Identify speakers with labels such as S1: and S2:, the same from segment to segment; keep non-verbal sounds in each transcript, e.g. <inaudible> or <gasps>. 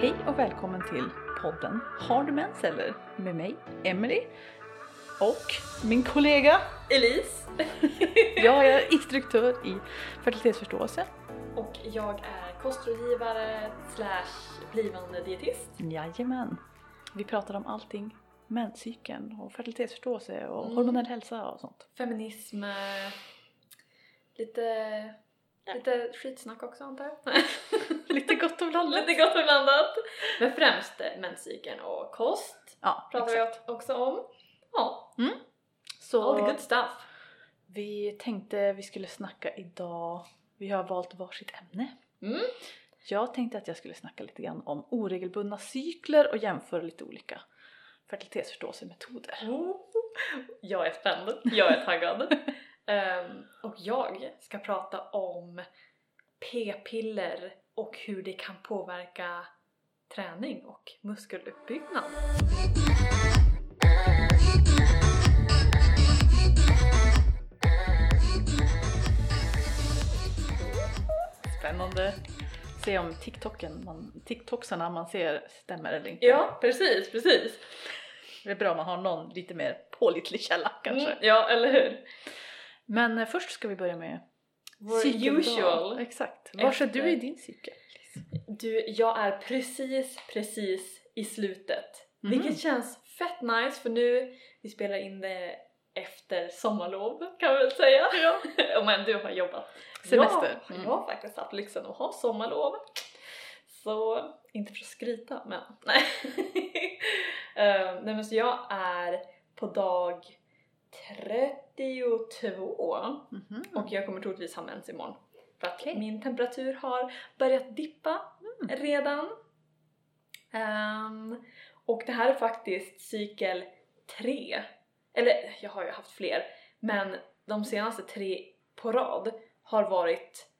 S1: Hej och välkommen till podden Har du mens eller? Med mig, Emily och min kollega.
S2: Elise. <laughs>
S1: Jag är instruktör i fertilitetsförståelse.
S2: Och jag är kostrådgivare slash blivande dietist.
S1: Jajamän. Vi pratar om allting menscykeln och fertilitetsförståelse och
S2: Mm.
S1: hormonell hälsa och sånt.
S2: Feminism, eh, lite, lite skitsnack också antar jag. <laughs> <laughs>
S1: Lite gott om landet.
S2: lite gott och blandat. Men främst eh, menscykeln och kost
S1: Ja,
S2: pratar
S1: exakt.
S2: vi också om. Ja,
S1: Så
S2: all the good stuff.
S1: vi tänkte vi skulle snacka idag, vi har valt varsitt ämne.
S2: Mm.
S1: Jag tänkte att jag skulle snacka lite grann om oregelbundna cykler och jämföra lite olika fertilitetsförståelsemetoder.
S2: Oh, jag är spänd, jag är taggad. <laughs> Ehm, och jag ska prata om p-piller och hur det kan påverka träning och muskeluppbyggnad.
S1: Spännande. Se om TikToken, man, TikToksarna man ser stämmer eller inte.
S2: Ja, precis, precis.
S1: Det är bra om man har någon lite mer pålitlig källa kanske.
S2: Mm, ja, eller hur?
S1: Men eh, först ska vi börja med
S2: Vår usual.
S1: Exakt. Var är du i din cykel?
S2: Du, jag är precis, precis i slutet.
S1: Mhm.
S2: Vilket känns fett nice för nu, vi spelar in det efter sommarlov kan vi väl säga. Ja. <laughs> Men du har jobbat.
S1: Semester.
S2: Ja,
S1: Mm.
S2: jag har faktiskt haft lyxen att ha sommarlov. Så, inte för att skryta men nej. <laughs> Eh, nej men så jag är på dag 32
S1: Mhm.
S2: och jag kommer troligtvis ha mens imorgon. För att
S1: Okej.
S2: min temperatur har börjat dippa
S1: Mm.
S2: redan. Ehm, och det här är faktiskt cykel 3. Eller jag har ju haft fler, men de senaste tre på rad har varit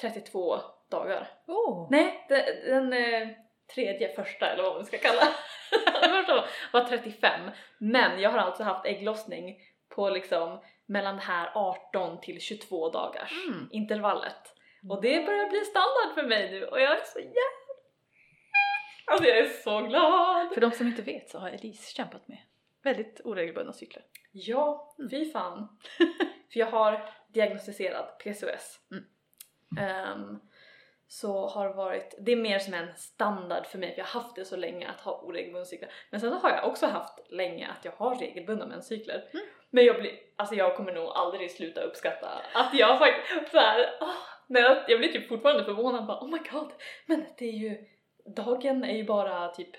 S2: 32 dagar.
S1: Oh.
S2: Nej, den, den eh, tredje första eller vad man ska kalla <laughs> den första var 35. Men jag har alltså haft ägglossning på liksom mellan det här 18 till 22 dagars
S1: Mm.
S2: intervallet. Och det börjar bli standard för mig nu och jag är så jävla... Alltså jag är så glad!
S1: För de som inte vet så har Elise kämpat med väldigt oregelbundna cykler.
S2: Ja,
S1: Mm.
S2: fy fan. för jag har diagnostiserad PCOS.
S1: Mm.
S2: Ehm, så har varit, det är mer som en standard för mig för jag har haft det så länge att ha oregelbundna cykler. Men sen har jag också haft länge att jag har regelbundna menscykler.
S1: Mm.
S2: Men jag blir, alltså jag kommer nog aldrig sluta uppskatta att jag faktiskt såhär, oh, jag, blir typ fortfarande förvånad bara oh my god, men det är ju, dagen är ju bara typ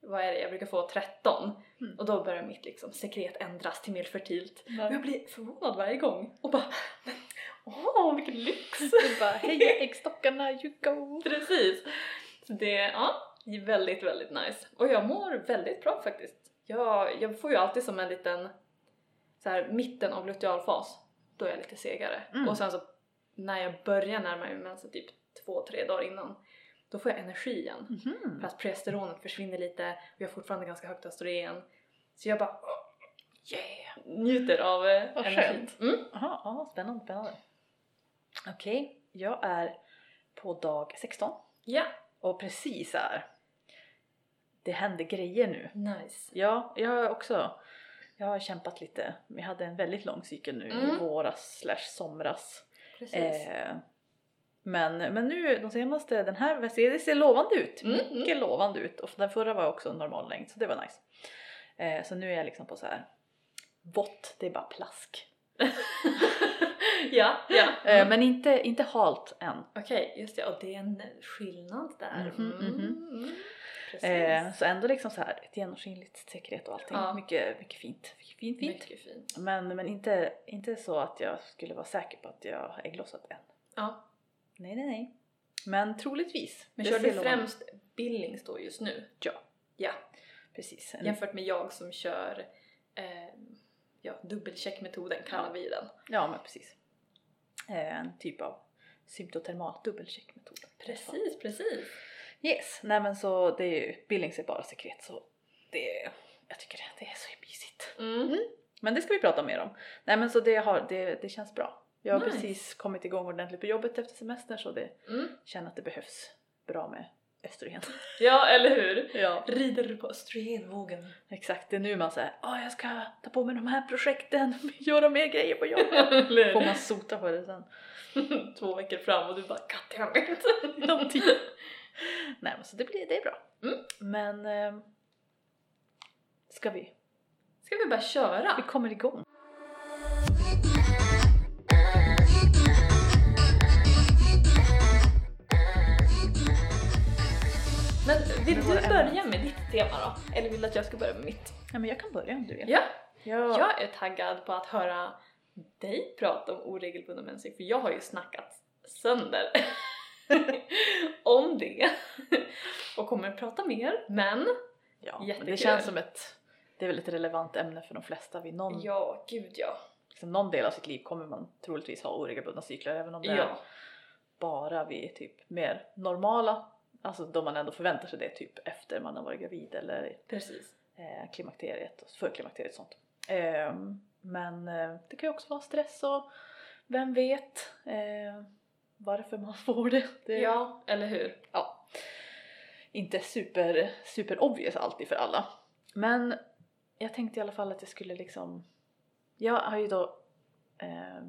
S2: vad är det, jag brukar få 13
S1: Mm.
S2: och då börjar mitt liksom sekret ändras till mer fertilt. Och jag
S1: Jag
S2: blir förvånad varje gång och bara men åh vilken lyx! <laughs>
S1: bara heja äggstockarna, you go!
S2: Precis! Så det ja, väldigt väldigt nice. Och jag mår väldigt bra faktiskt. Jag, jag får ju alltid som en liten så här mitten av lutealfas, då är jag lite segare.
S1: Mm.
S2: Och sen så när jag börjar närma mig mensen typ två, tre dagar innan, då får jag energi igen.
S1: Mhm.
S2: För att progesteronet försvinner lite och jag har fortfarande ganska högt östrogen. Så jag bara
S1: Yeah!
S2: njuter av eh,
S1: Vad
S2: energin.
S1: skönt.
S2: Mm.
S1: Jaha, ja, spännande, spännande. Okej, jag är på dag 16
S2: Ja,
S1: och precis här. Det händer grejer nu.
S2: nice.
S1: Ja, jag har också jag har kämpat lite. Vi hade en väldigt lång cykel nu i
S2: Mm.
S1: våras slash somras.
S2: Precis.
S1: Eh, men, men nu de senaste, den här det ser, det ser lovande ut.
S2: Mm,
S1: Mycket lovande ut. Och den förra var också normal längd så det var nice. Eh, så nu är jag liksom på så här vått, det är bara plask. <laughs>
S2: ja, ja.
S1: Eh, men inte, inte halt än.
S2: Okej, just det. Och det är en skillnad där.
S1: Mhm, mhm.
S2: Mm. Precis.
S1: Eh, så ändå liksom så här ett genomskinligt säkerhet och allting.
S2: Ja.
S1: Mycket, mycket fint. Mycket fint, fint.
S2: Mycket fint.
S1: Men, men inte, inte så att jag skulle vara säker på att jag har ägglossat än.
S2: Ja.
S1: Nej, nej, nej. Men troligtvis.
S2: Men
S1: Det
S2: kör du främst Billings då just nu?
S1: Ja.
S2: Ja.
S1: Precis.
S2: Jämfört med jag som kör eh, ja, dubbelcheckmetoden kallar vi den.
S1: ja, men precis. Eh, en typ av symptotermal dubbelcheckmetod.
S2: Precis, precis.
S1: Yes, nej men så det är ju, Billings är bara sekret så det jag tycker det, det är så mysigt.
S2: Mm.
S1: Men det ska vi prata mer om. Nej men så det, har, det, det känns bra. Jag har
S2: Nice.
S1: precis kommit igång ordentligt på jobbet efter semestern så det
S2: Mm.
S1: känner att det behövs bra med östrogen. <laughs>
S2: Ja, eller hur?
S1: Ja.
S2: Rider på östrogenvågen.
S1: Exakt, det är nu man säger åh jag ska ta på mig de här projekten, <laughs> göra mer grejer på jobbet. <laughs> Får man sota på det sen.
S2: Två veckor fram och du bara goddammit.
S1: Ja, typ. Nej men så det blir, det är bra.
S2: Mm.
S1: Men eh, ska vi?
S2: Ska vi bara köra?
S1: Vi kommer igång.
S2: Vill du börja med ditt tema då? Eller vill du att jag ska börja med mitt?
S1: Ja men jag kan börja om du vill.
S2: Ja,
S1: Ja.
S2: jag är taggad på att höra dig prata om oregelbunden mensing för jag har ju snackat sönder <laughs> om det och kommer prata mer men
S1: ja. men
S2: Jättekul.
S1: Det känns som ett, det är väl ett relevant ämne för de flesta. Vid någon,
S2: ja, gud ja.
S1: liksom, någon del av sitt liv kommer man troligtvis ha oregelbundna cykler även om det är
S2: Ja,
S1: bara vid typ mer normala, alltså då man ändå förväntar sig det typ efter man har varit gravid eller
S2: precis.
S1: eh, klimakteriet och förklimakteriet och sånt. Ehm, men eh, det kan ju också vara stress och vem vet eh, varför man <laughs> får det. det
S2: Ja, eller hur?
S1: ja, inte super, super obvious alltid för alla. Men jag tänkte i alla fall att jag skulle liksom, jag har ju då eh,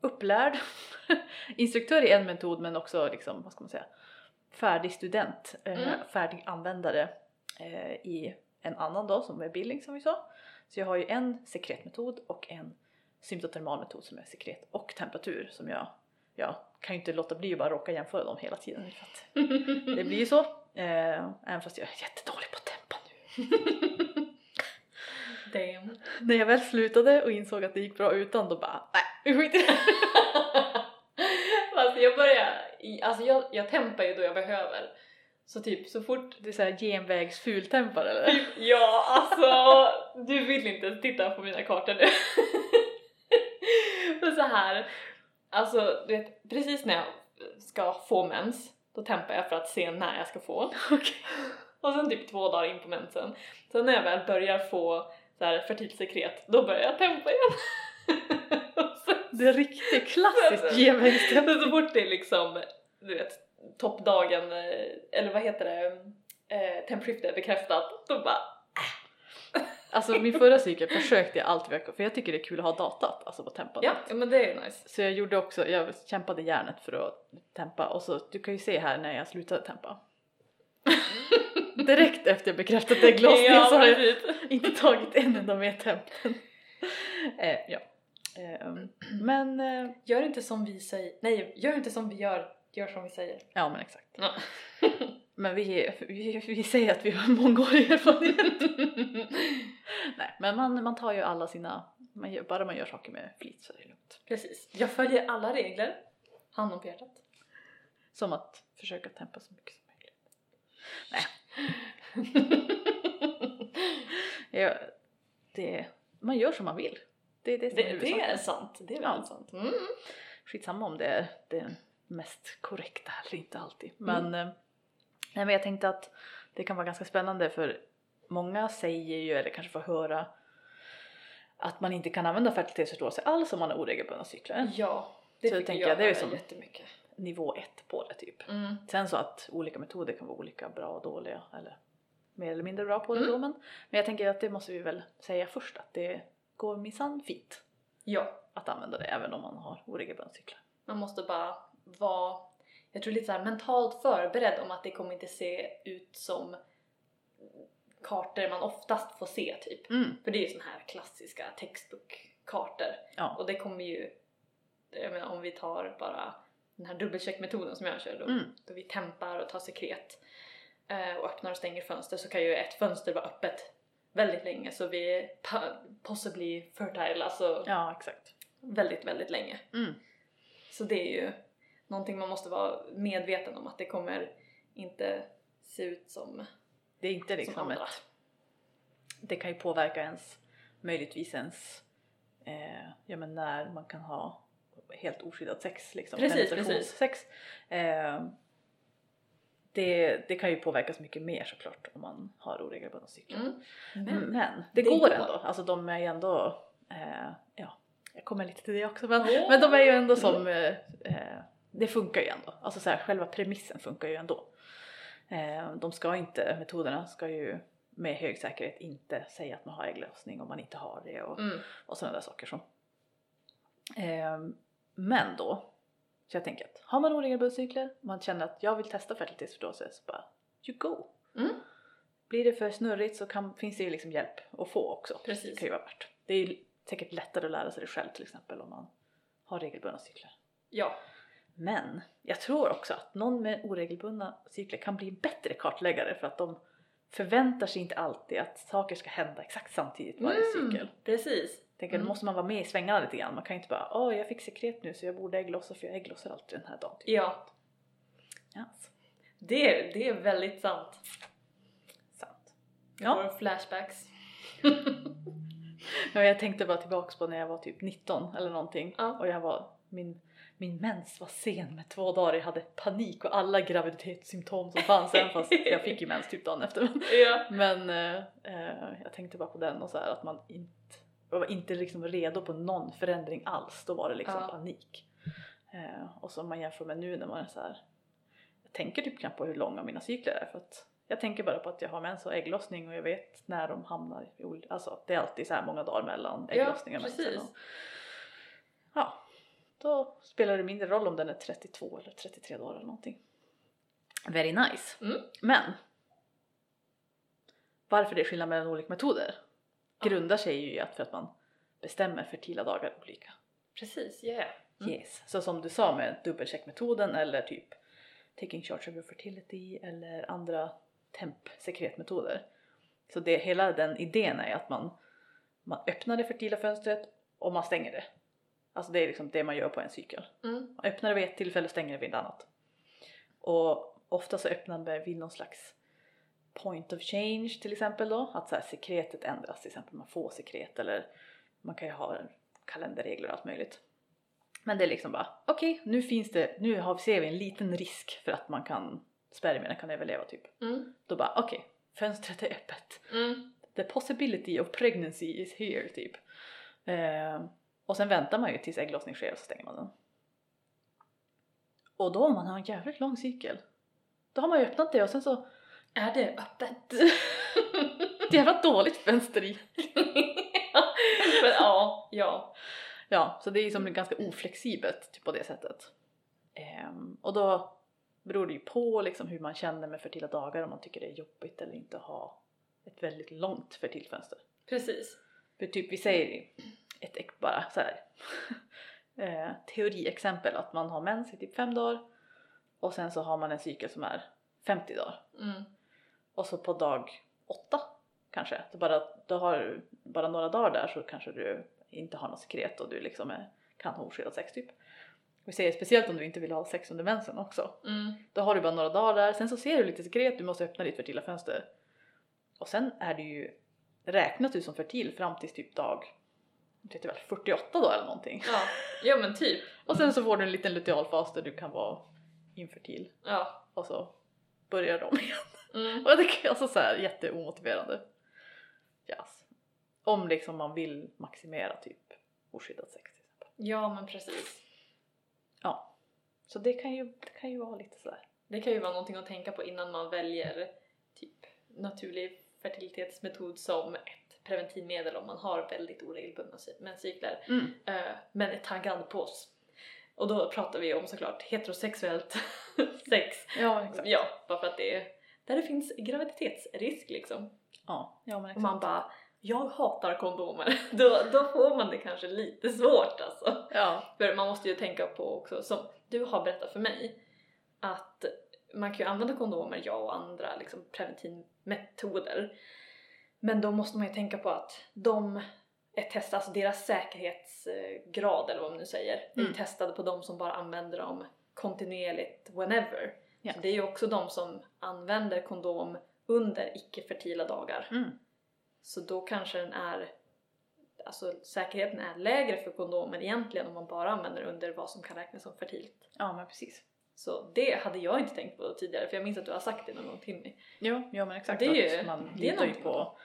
S1: upplärd <laughs> instruktör i en metod men också liksom, vad ska man säga, färdig student, eh,
S2: Mm.
S1: färdig användare eh, i en annan då som är billing som vi sa. Så jag har ju en sekretmetod och en symptotermal metod som är sekret och temperatur som jag, jag kan ju inte låta bli att bara råka jämföra dem hela tiden för att <laughs> det blir ju så. Eh, även fast jag är jättedålig på tempa nu. <laughs>
S2: Damn.
S1: När jag väl slutade och insåg att det gick bra utan då bara nej, vi skiter i det. <laughs>
S2: alltså jag börjar, i, alltså jag, jag tempar ju då jag behöver. Så typ så fort
S1: Det är såhär genvägsfultempar eller?
S2: Ja, alltså du vill inte ens titta på mina kartor nu. <laughs> Men så här, alltså du vet, precis när jag ska få mens, då tempar jag för att se när jag ska få.
S1: Okej. <laughs>
S2: Och sen typ två dagar in på mensen, sen när jag väl börjar få så här fertilt sekret, då börjar jag tempa igen. <laughs>
S1: Det är riktigt klassiskt
S2: sen så fort det är liksom, du vet, toppdagen, eh, eller vad heter det, eh, tempskifte är bekräftat, då bara
S1: Alltså min förra cykel försökte jag alltid verka för jag tycker det är kul att ha datat, alltså på tempandet.
S2: Ja, men det är nice.
S1: Så jag gjorde också, jag kämpade hjärnet för att tempa och så du kan ju se här när jag slutade tempa. Direkt efter jag bekräftat ägglossningen <laughs>
S2: ja,
S1: så har jag inte tagit en enda mer tempen. eh, ja. Ehm, men, eh,
S2: Gör inte som vi säger, nej, gör inte som vi gör, gör som vi säger.
S1: ja men exakt.
S2: Ja. <laughs>
S1: Men vi, vi, vi säger att vi har mångårig erfarenhet. <laughs> Nej men man, man tar ju alla sina, man gör, bara man gör saker med flit så är det lugnt.
S2: Precis. Jag följer alla regler, handen på hjärtat.
S1: Som att försöka tempa så mycket som möjligt. Nej. <laughs> Ja, det, man gör som man vill. Det är det som är
S2: det, det
S1: huvudsaken.
S2: är sant, det är
S1: Ja.
S2: väldigt sant. Mm.
S1: Skitsamma om det är det mest korrekta eller inte alltid. Men, eh, nej, men jag tänkte att det kan vara ganska spännande för många säger ju eller kanske får höra att man inte kan använda fertilitetsförståelse alls om man har oregelbundna cykler.
S2: Ja, det
S1: Så
S2: fick jag,
S1: jag, det är som-
S2: jättemycket.
S1: Nivå ett på det typ.
S2: Mm.
S1: Sen så att olika metoder kan vara olika bra och dåliga eller mer eller mindre bra på det
S2: Mm.
S1: då men, men jag tänker att det måste vi väl säga först att det går minsann fint
S2: Ja,
S1: att använda det även om man har oregelbundna cykler.
S2: man måste bara vara, jag tror lite så här mentalt förberedd om att det kommer inte se ut som kartor man oftast får se typ.
S1: Mm.
S2: För det är ju såna här klassiska textbook-kartor.
S1: Ja.
S2: Och det kommer ju, jag menar om vi tar bara den här dubbelcheckmetoden som jag kör då,
S1: Mm.
S2: då vi tempar och tar sekret eh, och öppnar och stänger fönster så kan ju ett fönster vara öppet väldigt länge så vi är possibly fertile, alltså
S1: Ja exakt.
S2: väldigt, väldigt länge.
S1: Mm.
S2: Så det är ju någonting man måste vara medveten om att det kommer inte se ut som,
S1: Det är inte
S2: som
S1: liksom
S2: andra.
S1: ett det kan ju påverka ens, möjligtvis ens, eh, ja men när man kan ha helt oskyddat sex liksom.
S2: Precis,
S1: penetrationssex. Eh, det, det kan ju påverkas mycket mer såklart om man har oregelbundna cykler.
S2: Mm.
S1: Men,
S2: Men,
S1: det,
S2: det
S1: går,
S2: går.
S1: ändå, alltså de är ju ändå, eh, ja jag kommer lite till det också men,
S2: Åh!
S1: men de är ju ändå som, eh, eh, det funkar ju ändå. Alltså så här, själva premissen funkar ju ändå. Eh, de ska inte, metoderna ska ju med hög säkerhet inte säga att man har ägglossning om man inte har det och,
S2: Mm.
S1: och sådana där saker. Så. Eh, men då, så jag tänker att har man oregelbundna cykler, man känner att jag vill testa fertilitetsförståelse så bara you go!
S2: Mm.
S1: Blir det för snurrigt så kan, finns det ju liksom hjälp att få också.
S2: Precis.
S1: Det kan ju vara värt. Det är ju säkert lättare att lära sig det själv till exempel om man har regelbundna cykler.
S2: Ja,
S1: Men jag tror också att någon med oregelbundna cykler kan bli en bättre kartläggare för att de förväntar sig inte alltid att saker ska hända exakt samtidigt varje cykel.
S2: precis.
S1: Tänker,
S2: Mm.
S1: Då måste man vara med i svängarna lite grann. Man kan inte bara åh jag fick sekret nu så jag borde ägglossa för jag ägglossar alltid den här dagen. Typ.
S2: Ja,
S1: Yes.
S2: det, det är väldigt sant.
S1: Sant.
S2: Jag
S1: Ja.
S2: får flashbacks. <laughs>
S1: ja, jag tänkte bara tillbaks på när jag var typ 19 eller någonting
S2: Ja.
S1: och jag var min min mens var sen med två dagar, jag hade panik och alla graviditetssymptom som fanns även fast jag fick ju mens typ dagen efter. <laughs>
S2: Ja.
S1: Men eh, eh, jag tänkte bara på den och så här att man inte jag var inte liksom redo på någon förändring alls. Då var det liksom
S2: Ja.
S1: panik. Eh, och så om man jämför med nu när man är så här. Jag tänker typ knappt på hur långa mina cykler är för att jag tänker bara på att jag har mens och ägglossning och jag vet när de hamnar i Alltså det är alltid så här många dagar mellan
S2: Ja,
S1: ägglossning och mensen. ja, då spelar det mindre roll om den är 32 eller 33 dagar eller någonting. Very nice.
S2: Mm.
S1: Men varför det är skillnad mellan olika metoder
S2: Ja.
S1: Grundar sig ju i att för att man bestämmer fertila dagar olika.
S2: Precis, yeah. Mm.
S1: Yes. Så som du sa med dubbelcheckmetoden eller typ taking charge of your fertility eller andra temp-sekretmetoder. Så det, hela den idén är att man, man öppnar det fertila fönstret och man stänger det. Alltså det är liksom det man gör på en cykel.
S2: Mm.
S1: Man öppnar det vid ett tillfälle och stänger det vid ett annat. Och ofta så öppnar man vid någon slags point of change till exempel då. Att så här, sekretet ändras till exempel, man får sekret eller man kan ju ha kalenderregler och allt möjligt. Men det är liksom bara okej, nu finns det, nu har, ser vi en liten risk för att man kan, spermierna kan överleva typ.
S2: Mm.
S1: Då bara okej, fönstret är öppet.
S2: Mm.
S1: The possibility of pregnancy is here typ. Eh, och sen väntar man ju tills ägglossning sker och så stänger man den. Och då om man har en jävligt lång cykel, då har man ju öppnat det och sen så
S2: Är det öppet? <laughs>
S1: ett jävla dåligt fönster i.
S2: Men ja, ja.
S1: Ja, så det är som ganska oflexibelt typ på det sättet. Ehm, och då beror det ju på liksom hur man känner med fertila dagar om man tycker det är jobbigt eller inte att ha ett väldigt långt fertilfönster.
S2: Precis.
S1: För typ vi säger ett bara så här <laughs> eh, teoriexempel att man har mens i typ fem dagar och sen så har man en cykel som är 50 dagar
S2: Mm.
S1: Och så på dag åtta kanske, så bara, då har du bara några dagar där så kanske du inte har något sekret och du liksom är, kan ha oskyddad sex typ. Vi säger speciellt om du inte vill ha sex under mensen också.
S2: Mm.
S1: Då har du bara några dagar där, sen så ser du lite sekret, du måste öppna ditt fertila fönster. Och sen är du ju, räknas du som fertil fram till typ dag vet väl, 48 då eller någonting.
S2: Ja. ja men typ. <laughs>
S1: Och sen så får du en liten lutealfas där du kan vara infertil
S2: Ja.
S1: och så börjar de igen.
S2: Mm.
S1: Och jag tycker alltså så här jätteomotiverande. Yes. Om liksom man vill maximera typ oskyddat sex till exempel.
S2: Ja men precis.
S1: Ja. Så det kan ju, det kan ju vara lite så här.
S2: Det kan ju vara någonting att tänka på innan man väljer typ naturlig fertilitetsmetod som ett preventivmedel om man har väldigt oregelbundna cy- menscykler
S1: Mm.
S2: eh, men är taggad på oss. Och då pratar vi om såklart heterosexuellt <laughs> sex.
S1: Ja exakt.
S2: Ja, bara för att det är där det finns graviditetsrisk liksom.
S1: Ja, ja men
S2: Och
S1: exakt.
S2: man bara jag hatar kondomer. <laughs> Då, då får man det kanske lite svårt alltså.
S1: Ja.
S2: För man måste ju tänka på också, som du har berättat för mig, att man kan ju använda kondomer, jag och andra liksom preventivmetoder. Men då måste man ju tänka på att de är testade, alltså deras säkerhetsgrad eller vad man nu säger, är
S1: Mm.
S2: testade på de som bara använder dem kontinuerligt whenever.
S1: Ja.
S2: Det är ju också de som använder kondom under icke-fertila dagar.
S1: Mm.
S2: Så då kanske den är Alltså säkerheten är lägre för kondomen egentligen om man bara använder under vad som kan räknas som fertilt.
S1: ja men precis.
S2: Så det hade jag inte tänkt på tidigare för jag minns att du har sagt det någon gång till mig.
S1: Jo, ja men exakt.
S2: Det är ju-
S1: att man
S2: det
S1: litar ju på,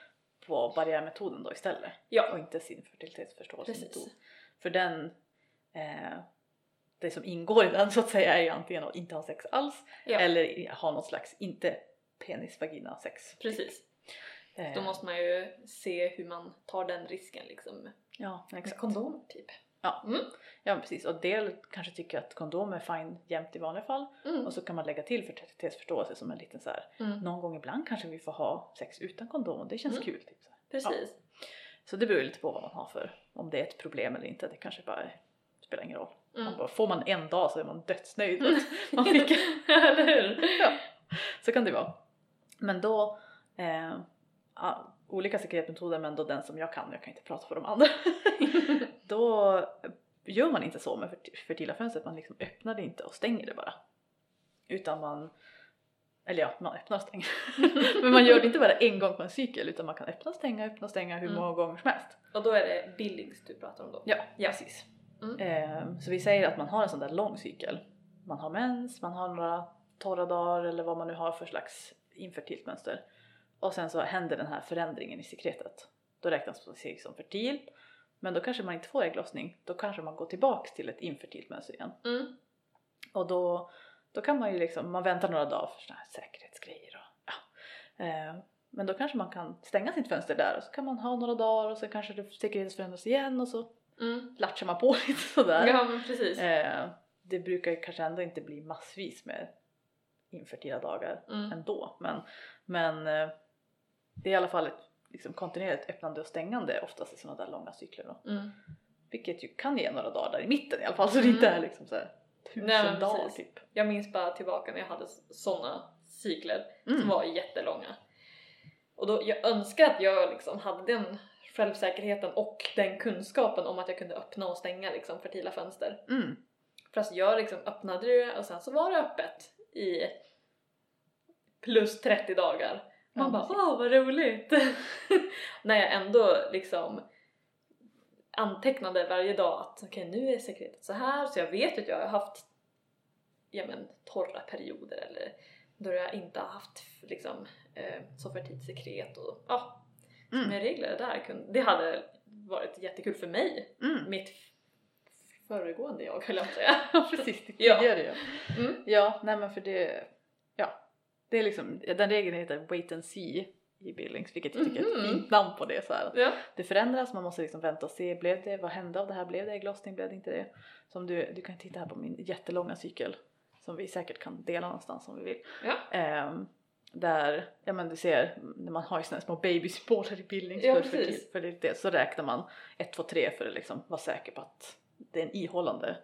S1: på barriärmetoden då istället.
S2: Ja,
S1: Och inte sin fertilitetsförståelsemetod. För den, eh, det som ingår i den så att säga är ju antingen att inte ha sex alls
S2: Ja.
S1: eller ha något slags, inte penis vagina sex.
S2: Precis.
S1: Eh,
S2: Då måste man ju se hur man tar den risken liksom.
S1: Ja,
S2: Med
S1: exakt.
S2: kondomer typ.
S1: Ja.
S2: Mm.
S1: Ja precis och del kanske tycker att kondom är fine jämt i vanliga fall
S2: Mm.
S1: och så kan man lägga till fertilitetsförståelse som en liten så här.
S2: Mm.
S1: någon gång ibland kanske vi får ha sex utan kondom och det känns
S2: Mm.
S1: kul. Typ så.
S2: Precis.
S1: så det beror lite på vad man har för, om det är ett problem eller inte, det kanske bara spelar ingen roll.
S2: Mm.
S1: Man bara, får man en dag så är man dödsnöjd. att <laughs> man fick, <laughs>
S2: Eller hur?
S1: ja, så kan det vara. Men då, eh, ja, olika sekretmetoder men då den som jag kan, jag kan inte prata för de andra. <laughs> då gör man inte så med fert- fertila fönstret, man liksom öppnar det inte och stänger det bara. Utan man, eller ja, man öppnar och stänger. Men man gör det inte bara en gång på en cykel utan man kan öppna och stänga, öppna och stänga hur
S2: Mm.
S1: många gånger som helst.
S2: Och då är det Billings du pratar om då?
S1: Ja,
S2: Ja.
S1: precis.
S2: Mm.
S1: Ehm, så vi säger att man har en sån där lång cykel. Man har mens, man har några torra dagar eller vad man nu har för slags infertilt mönster. Och sen så händer den här förändringen i sekretet. Då räknas man sig som fertil. Men då kanske man inte får ägglossning. Då kanske man går tillbaks till ett infertilt mönster igen.
S2: Mm.
S1: Och då, då kan man ju liksom, man väntar några dagar för såna här säkerhetsgrejer och ja. Eh, men då kanske man kan stänga sitt fönster där och så kan man ha några dagar och så kanske det säkerhetsförändras igen och så
S2: Mm.
S1: latchar man på <laughs> lite sådär.
S2: Ja men precis.
S1: Eh, det brukar ju kanske ändå inte bli massvis med infertila dagar
S2: Mm.
S1: ändå men, men eh, det är i alla fall ett liksom, kontinuerligt öppnande och stängande oftast i sådana där långa cykler då.
S2: Mm.
S1: Vilket ju kan ge några dagar där i mitten i alla fall så det inte är liksom så här tusen
S2: Nej,
S1: dagar typ.
S2: Jag minns bara tillbaka när jag hade sådana cykler som
S1: Mm.
S2: var jättelånga. Och då, jag önskar att jag liksom hade den självsäkerheten och den kunskapen om att jag kunde öppna och stänga liksom fertila fönster.
S1: Mm.
S2: Fast jag liksom öppnade det och sen så var det öppet i plus 30 dagar. Man
S1: Ja,
S2: bara
S1: precis.
S2: åh vad roligt! <laughs> När jag ändå liksom antecknade varje dag att okej nu är sekretet så här så jag vet att jag har haft ja, men, torra perioder eller då jag inte har haft liksom eh, så fertilt sekret och ja,
S1: Mm.
S2: med regler där kunde, det hade varit jättekul för mig
S1: Mm.
S2: mitt föregående jag höll jag säga. <laughs>
S1: Precis, det tidigare ja.
S2: Mm.
S1: Ja, nej men för det, ja. Det är liksom, den regeln heter wait and see i Billings vilket jag tycker är ett
S2: Mhm.
S1: fint namn på det så här.
S2: Ja.
S1: Det förändras, man måste liksom vänta och se, blev det, vad hände av det här, blev det ägglossning, blev det inte det? Som du, du kan titta här på min jättelånga cykel som vi säkert kan dela någonstans om vi vill.
S2: Ja.
S1: Ehm, där, ja men du ser, när man har ju här små babysymboler i Billings
S2: Ja,
S1: för, det, så räknar man 1, 2, 3 för att liksom vara säker på att det är en ihållande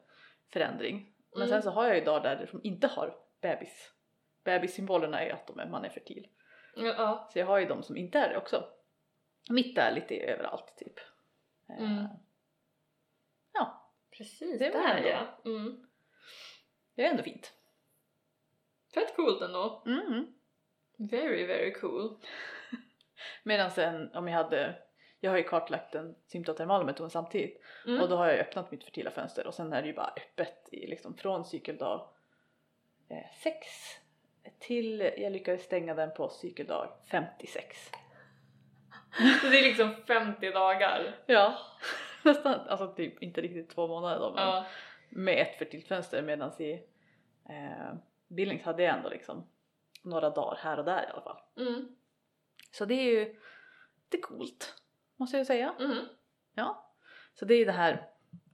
S1: förändring. Men
S2: Mm.
S1: sen så har jag ju dagar där de inte har bebis. Bebissymbolerna är att de är, man är fertil.
S2: Ja.
S1: Så jag har ju de som inte är det också. Mitt är lite överallt typ. Eh,
S2: Mm.
S1: Ja,
S2: precis.
S1: Det var
S2: där
S1: ändå-
S2: ja. Mm.
S1: det är ändå fint.
S2: Fett coolt ändå.
S1: Mm.
S2: Very very cool. <laughs>
S1: Medan sen om jag hade, jag har ju kartlagt den symptotermala metoden samtidigt
S2: Mm.
S1: och då har jag öppnat mitt fertila fönster och sen är det ju bara öppet i liksom från cykeldag 6 till jag lyckades stänga den på cykeldag 56.
S2: Så det är liksom 50 dagar.
S1: Ja, <laughs> nästan, alltså typ inte riktigt två månader då men
S2: Ja.
S1: med ett fertilt fönster medan i eh, Billings hade jag ändå liksom några dagar här och där i alla fall.
S2: Mm.
S1: Så det är ju det är coolt måste jag säga.
S2: Mm.
S1: Ja, så det är det här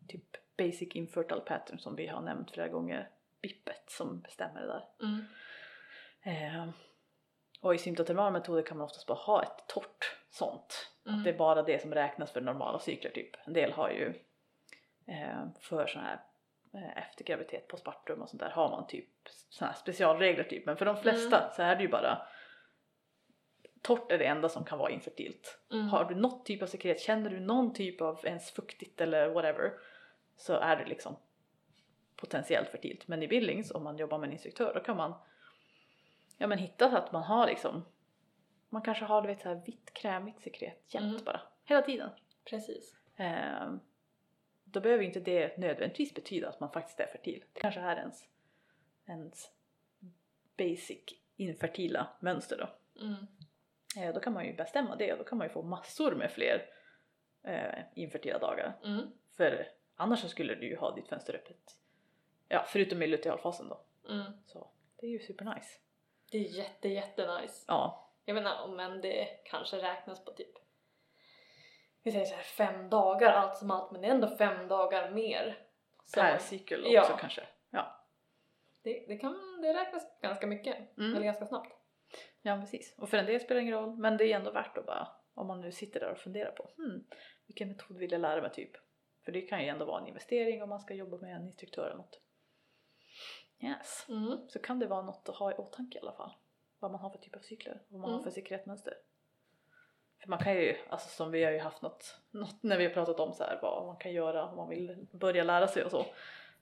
S1: typ basic infertile pattern som vi har nämnt flera gånger, bippet som bestämmer det där.
S2: Mm.
S1: Eh, och i symptotermala metoder kan man oftast bara ha ett torrt sånt.
S2: Mm.
S1: Att det är bara det som räknas för normala cykler typ. En del har ju eh, för sån här efter graviditet på spartum och sånt där har man typ såna här specialregler typ. Men för de flesta så är det ju bara torrt är det enda som kan vara infertilt.
S2: Mm.
S1: Har du något typ av sekret, känner du någon typ av ens fuktigt eller whatever så är det liksom potentiellt fertilt. Men i Billings om man jobbar med en instruktör då kan man ja men hitta så att man har liksom man kanske har du vet så här vitt krämigt sekret jämt
S2: Mm.
S1: bara hela tiden.
S2: Precis.
S1: Ehm, då behöver inte det nödvändigtvis betyda att man faktiskt är fertil. Det kanske är ens, ens basic infertila mönster då.
S2: Mm.
S1: Eh, då kan man ju bestämma det och då kan man ju få massor med fler eh, infertila dagar.
S2: Mm.
S1: För annars så skulle du ju ha ditt fönster öppet. Ja, förutom i lutealfasen då.
S2: Mm.
S1: Så det är ju supernice.
S2: Det är jätte jätte nice.
S1: Ja,
S2: Jag menar om än det kanske räknas på typ vi säger så här fem dagar allt som allt men det är ändå fem dagar mer. Så
S1: per cykel också
S2: Ja.
S1: kanske. Ja.
S2: det, det, kan, det räknas ganska mycket,
S1: Mm.
S2: eller ganska snabbt.
S1: ja, precis. Och för en del spelar det ingen roll, men det är ändå värt att bara, om man nu sitter där och funderar på hmm, vilken metod vill jag lära mig typ? För det kan ju ändå vara en investering om man ska jobba med en instruktör eller något. Yes.
S2: Mm.
S1: Så kan det vara något att ha i åtanke i alla fall. Vad man har för typ av cykler, vad man
S2: Mm.
S1: har för sekretmönster. För man kan ju, alltså som vi har ju haft något, något när vi har pratat om så här vad man kan göra om man vill börja lära sig och så.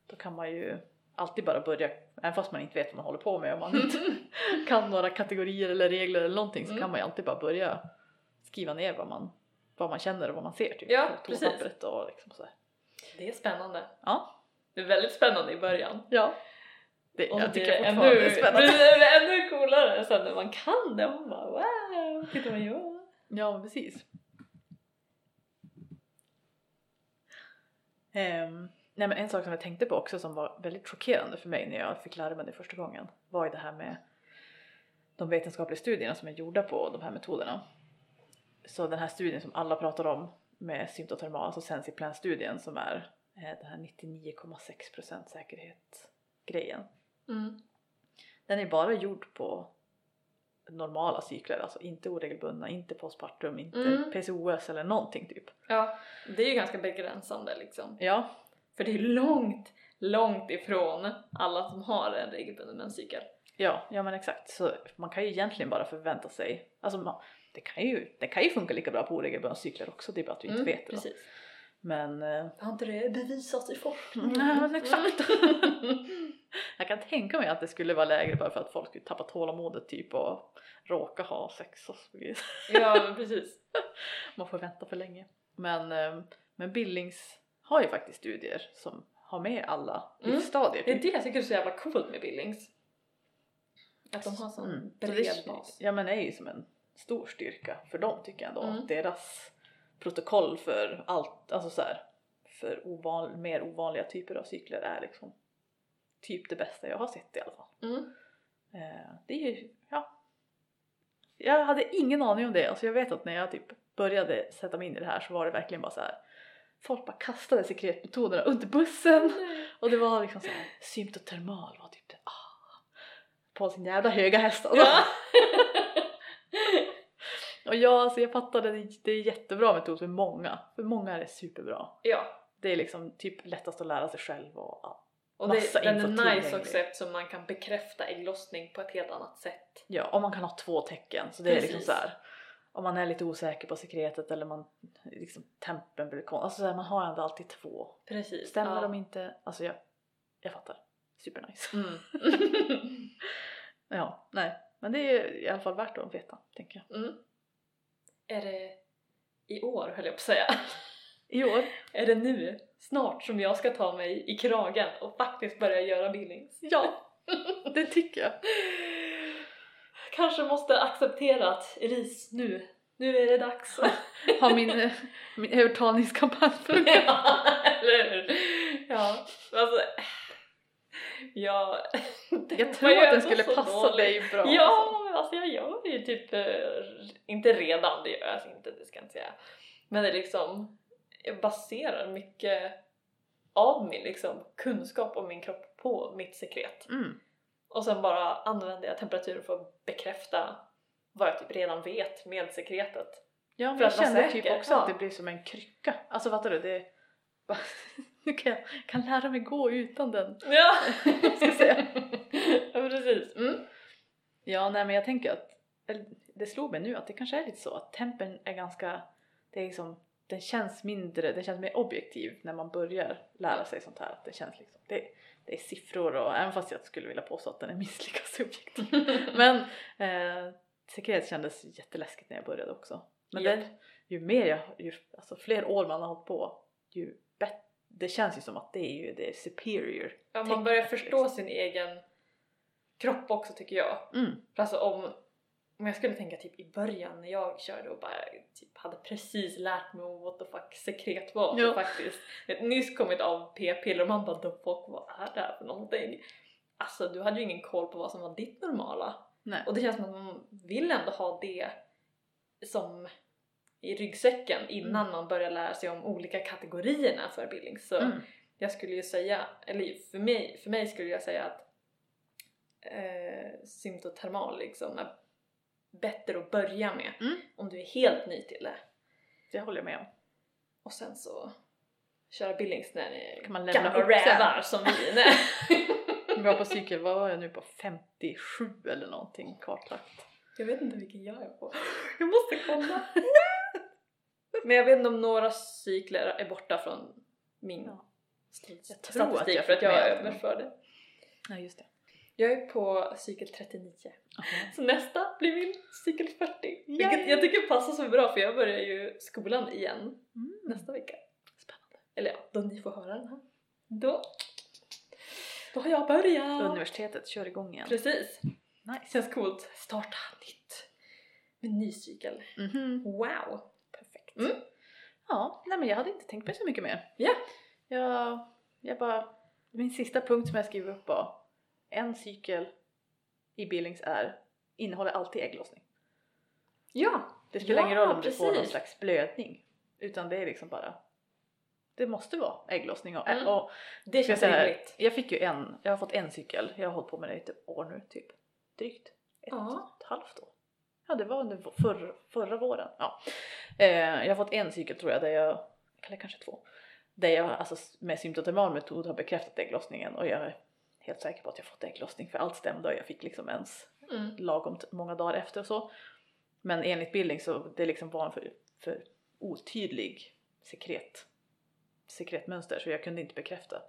S1: Då kan man ju alltid bara börja, även fast man inte vet vad man håller på med om man inte <laughs> kan några kategorier eller regler eller någonting så
S2: Mm.
S1: kan man ju alltid bara börja skriva ner vad man, vad man känner och vad man ser typ
S2: Ja, precis.
S1: och liksom så här.
S2: Det är spännande.
S1: Ja.
S2: Det är väldigt spännande i början.
S1: Ja. Det,
S2: Och
S1: jag
S2: blir
S1: tycker
S2: det
S1: fortfarande
S2: ännu,
S1: det är spännande.
S2: blir <laughs> det ännu coolare sen när man kan det och man bara wow, titta vad jag.
S1: Ja, precis. Ehm, nej, men en sak som jag tänkte på också som var väldigt chockerande för mig när jag fick lära mig det första gången var ju det här med de vetenskapliga studierna som är gjorda på de här metoderna. Så den här studien som alla pratar om med symptotermal, alltså Sensiplan-studien som är eh, den här 99,6% säkerhet-grejen.
S2: Mm.
S1: Den är bara gjord på normala cykler, alltså inte oregelbundna, inte postpartum, inte
S2: Mm.
S1: PCOS eller någonting typ.
S2: Ja, det är ju ganska begränsande liksom.
S1: Ja,
S2: För det är långt, långt ifrån alla som har en regelbunden menscykel.
S1: ja, ja men exakt. Så man kan ju egentligen bara förvänta sig, alltså man, det, kan ju, det kan ju funka lika bra på oregelbundna cykler också, det är bara att vi inte
S2: Mm,
S1: vet det. Då. Men, eh,
S2: Har inte det bevisats i forskning? <laughs>
S1: nej men exakt. <laughs> Jag kan tänka mig att det skulle vara lägre bara för att folk skulle tappa tålamodet typ och råka ha sex och så
S2: ja, men <laughs> precis.
S1: man får vänta för länge. Men, eh, men Billings har ju faktiskt studier som har med alla
S2: Mm.
S1: livsstadier.
S2: Det är
S1: typ.
S2: det jag tycker är så jävla coolt med Billings. Att de har sån
S1: Mm.
S2: Bred bas.
S1: Ja men det är ju som en stor styrka för dem tycker jag ändå.
S2: Mm.
S1: Deras protokoll för allt, alltså så här, för ovan, mer ovanliga typer av cykler är liksom typ det bästa jag har sett i alla fall.
S2: Mm.
S1: Eh, det är ju, ja. Jag hade ingen aning om det. Alltså jag vet att när jag typ började sätta mig in i det här så var det verkligen bara så här. Folk bara kastade sekretmetoderna under bussen och det var liksom så här symptotermal var typ det, ah, på sin jävla höga häst alltså.
S2: Ja. <laughs>
S1: Och ja, alltså jag fattade det, det är jättebra metod för många. För många är det superbra.
S2: ja.
S1: Det är liksom typ lättast att lära sig själv och ja.
S2: Och
S1: Massa
S2: det, den
S1: info
S2: är nice
S1: tillgänglig.
S2: också eftersom man kan bekräfta ägglossning på ett helt annat sätt.
S1: Ja, och man kan ha två tecken så det är liksom
S2: Precis.
S1: så här. Om man är lite osäker på sekretet eller man liksom tempen blir konstig. Alltså så här, man har ändå alltid två.
S2: Precis.
S1: Stämmer
S2: ja.
S1: de inte? Alltså jag, jag fattar. Supernice.
S2: Mm. <laughs>
S1: Ja, nej. Men det är i alla fall värt att veta, tänker jag.
S2: mm. Är det i år höll jag på att säga.
S1: I år?
S2: Är det nu, snart, som jag ska ta mig i kragen och faktiskt börja göra billings?
S1: Ja, det tycker jag. <laughs>
S2: Kanske måste acceptera att Elis, nu, nu är det dags. <laughs>
S1: Har min, eh, min övertalningskampanj funkat? <laughs>
S2: ja, eller hur? Ja, alltså... Jag,
S1: Jag tror att den skulle passa dig bra.
S2: Ja, alltså jag gör ju typ, eh, inte redan, det gör jag alltså inte, det ska jag inte säga. Men det är liksom, jag baserar mycket av min liksom, kunskap om min kropp på mitt sekret.
S1: Mm.
S2: Och sen bara använder jag temperatur för att bekräfta vad jag typ redan vet med sekretet.
S1: Ja, men
S2: För
S1: jag
S2: säker,
S1: typ också
S2: ja.
S1: att det blir som en krycka. Alltså fattar du? Det bara, <laughs> nu kan jag kan lära mig gå utan den.
S2: Ja! <laughs>
S1: Ska säga. <laughs>
S2: ja precis. Mm.
S1: Ja, nej men jag tänker att det slog mig nu att det kanske är lite så att tempen är ganska, det är liksom, den känns mindre, den känns mer objektiv när man börjar lära sig sånt här. Att det känns liksom, det, det är siffror och även fast jag skulle vilja påstå att den är minst lika subjektiv. <laughs> Men eh, sekret kändes jätteläskigt när jag började också. Men
S2: Japp.
S1: det, ju mer jag, ju, alltså fler år man har hållit på, ju bättre, det känns ju som att det är ju det är superior.
S2: Ja, man börjar förstå
S1: liksom.
S2: sin egen kropp också tycker jag.
S1: Mm.
S2: För alltså om, om jag skulle tänka typ i början när jag körde och bara typ hade precis lärt mig om what the fuck sekret var
S1: Ja.
S2: faktiskt. Ett nyss kommit av p-piller och man bara the fuck vad är det här för någonting? Alltså du hade ju ingen koll på vad som var ditt normala.
S1: Nej.
S2: Och det känns som att man vill ändå ha det som i ryggsäcken innan man börjar lära sig om olika kategorierna för bildning. Så
S1: Mm.
S2: jag skulle ju säga, eller för mig, för mig skulle jag säga att eh, symptotermal liksom är bättre att börja med
S1: Mm.
S2: om du är helt ny till det.
S1: Det håller jag med om.
S2: Och sen så köra bildnings när ni
S1: Kan man lämna
S2: gamla rävar som vi. <laughs>
S1: Jag var på cykel, vad var jag nu på? 57 eller någonting kartlagt.
S2: Jag vet inte vilken jag är på. <laughs> Jag måste kolla! <laughs> Men jag vet inte om några cykler är borta från min
S1: Ja.
S2: st-
S1: Jag tror att
S2: statistik
S1: jag
S2: för att jag är
S1: att-
S2: överförde.
S1: Nej just det.
S2: Jag är på cykel 39. Så nästa blir min cykel 40. Vilket
S1: Yay!
S2: jag tycker passar så bra för jag börjar ju skolan igen
S1: Mm.
S2: nästa vecka.
S1: Spännande.
S2: Eller ja, då ni får höra den här. Då, då har jag börjat!
S1: Universitetet kör igång igen.
S2: Precis!
S1: Nice.
S2: Känns coolt. Starta nytt. Med ny cykel.
S1: Mhm.
S2: Wow!
S1: Perfekt.
S2: Mm.
S1: Ja, nej men jag hade inte tänkt mig så mycket mer.
S2: Ja.
S1: Jag, jag bara, min sista punkt som jag skrev upp var en cykel i Billings är, innehåller alltid ägglossning.
S2: Ja!
S1: Det spelar
S2: Ja,
S1: ingen roll om du får någon
S2: precis.
S1: slags blödning utan det är liksom bara det måste vara ägglossning och,
S2: Mm.
S1: och
S2: Det känns rimligt.
S1: jag fick ju en, jag har fått en cykel, jag har hållit på med det i ett år nu typ, drygt ett,
S2: Ja.
S1: ett halvt år. Ja det var under förra, förra våren. Ja. Eh, jag har fått en cykel tror jag där jag, eller kanske två, där jag alltså med symptotermal metod har bekräftat ägglossningen och jag helt säker på att jag fått ägglossning för allt stämde och jag fick liksom ens
S2: Mm.
S1: lagom många dagar efter och så. Men enligt bildning så det är liksom var för, för otydlig sekret, sekretmönster så jag kunde inte bekräfta.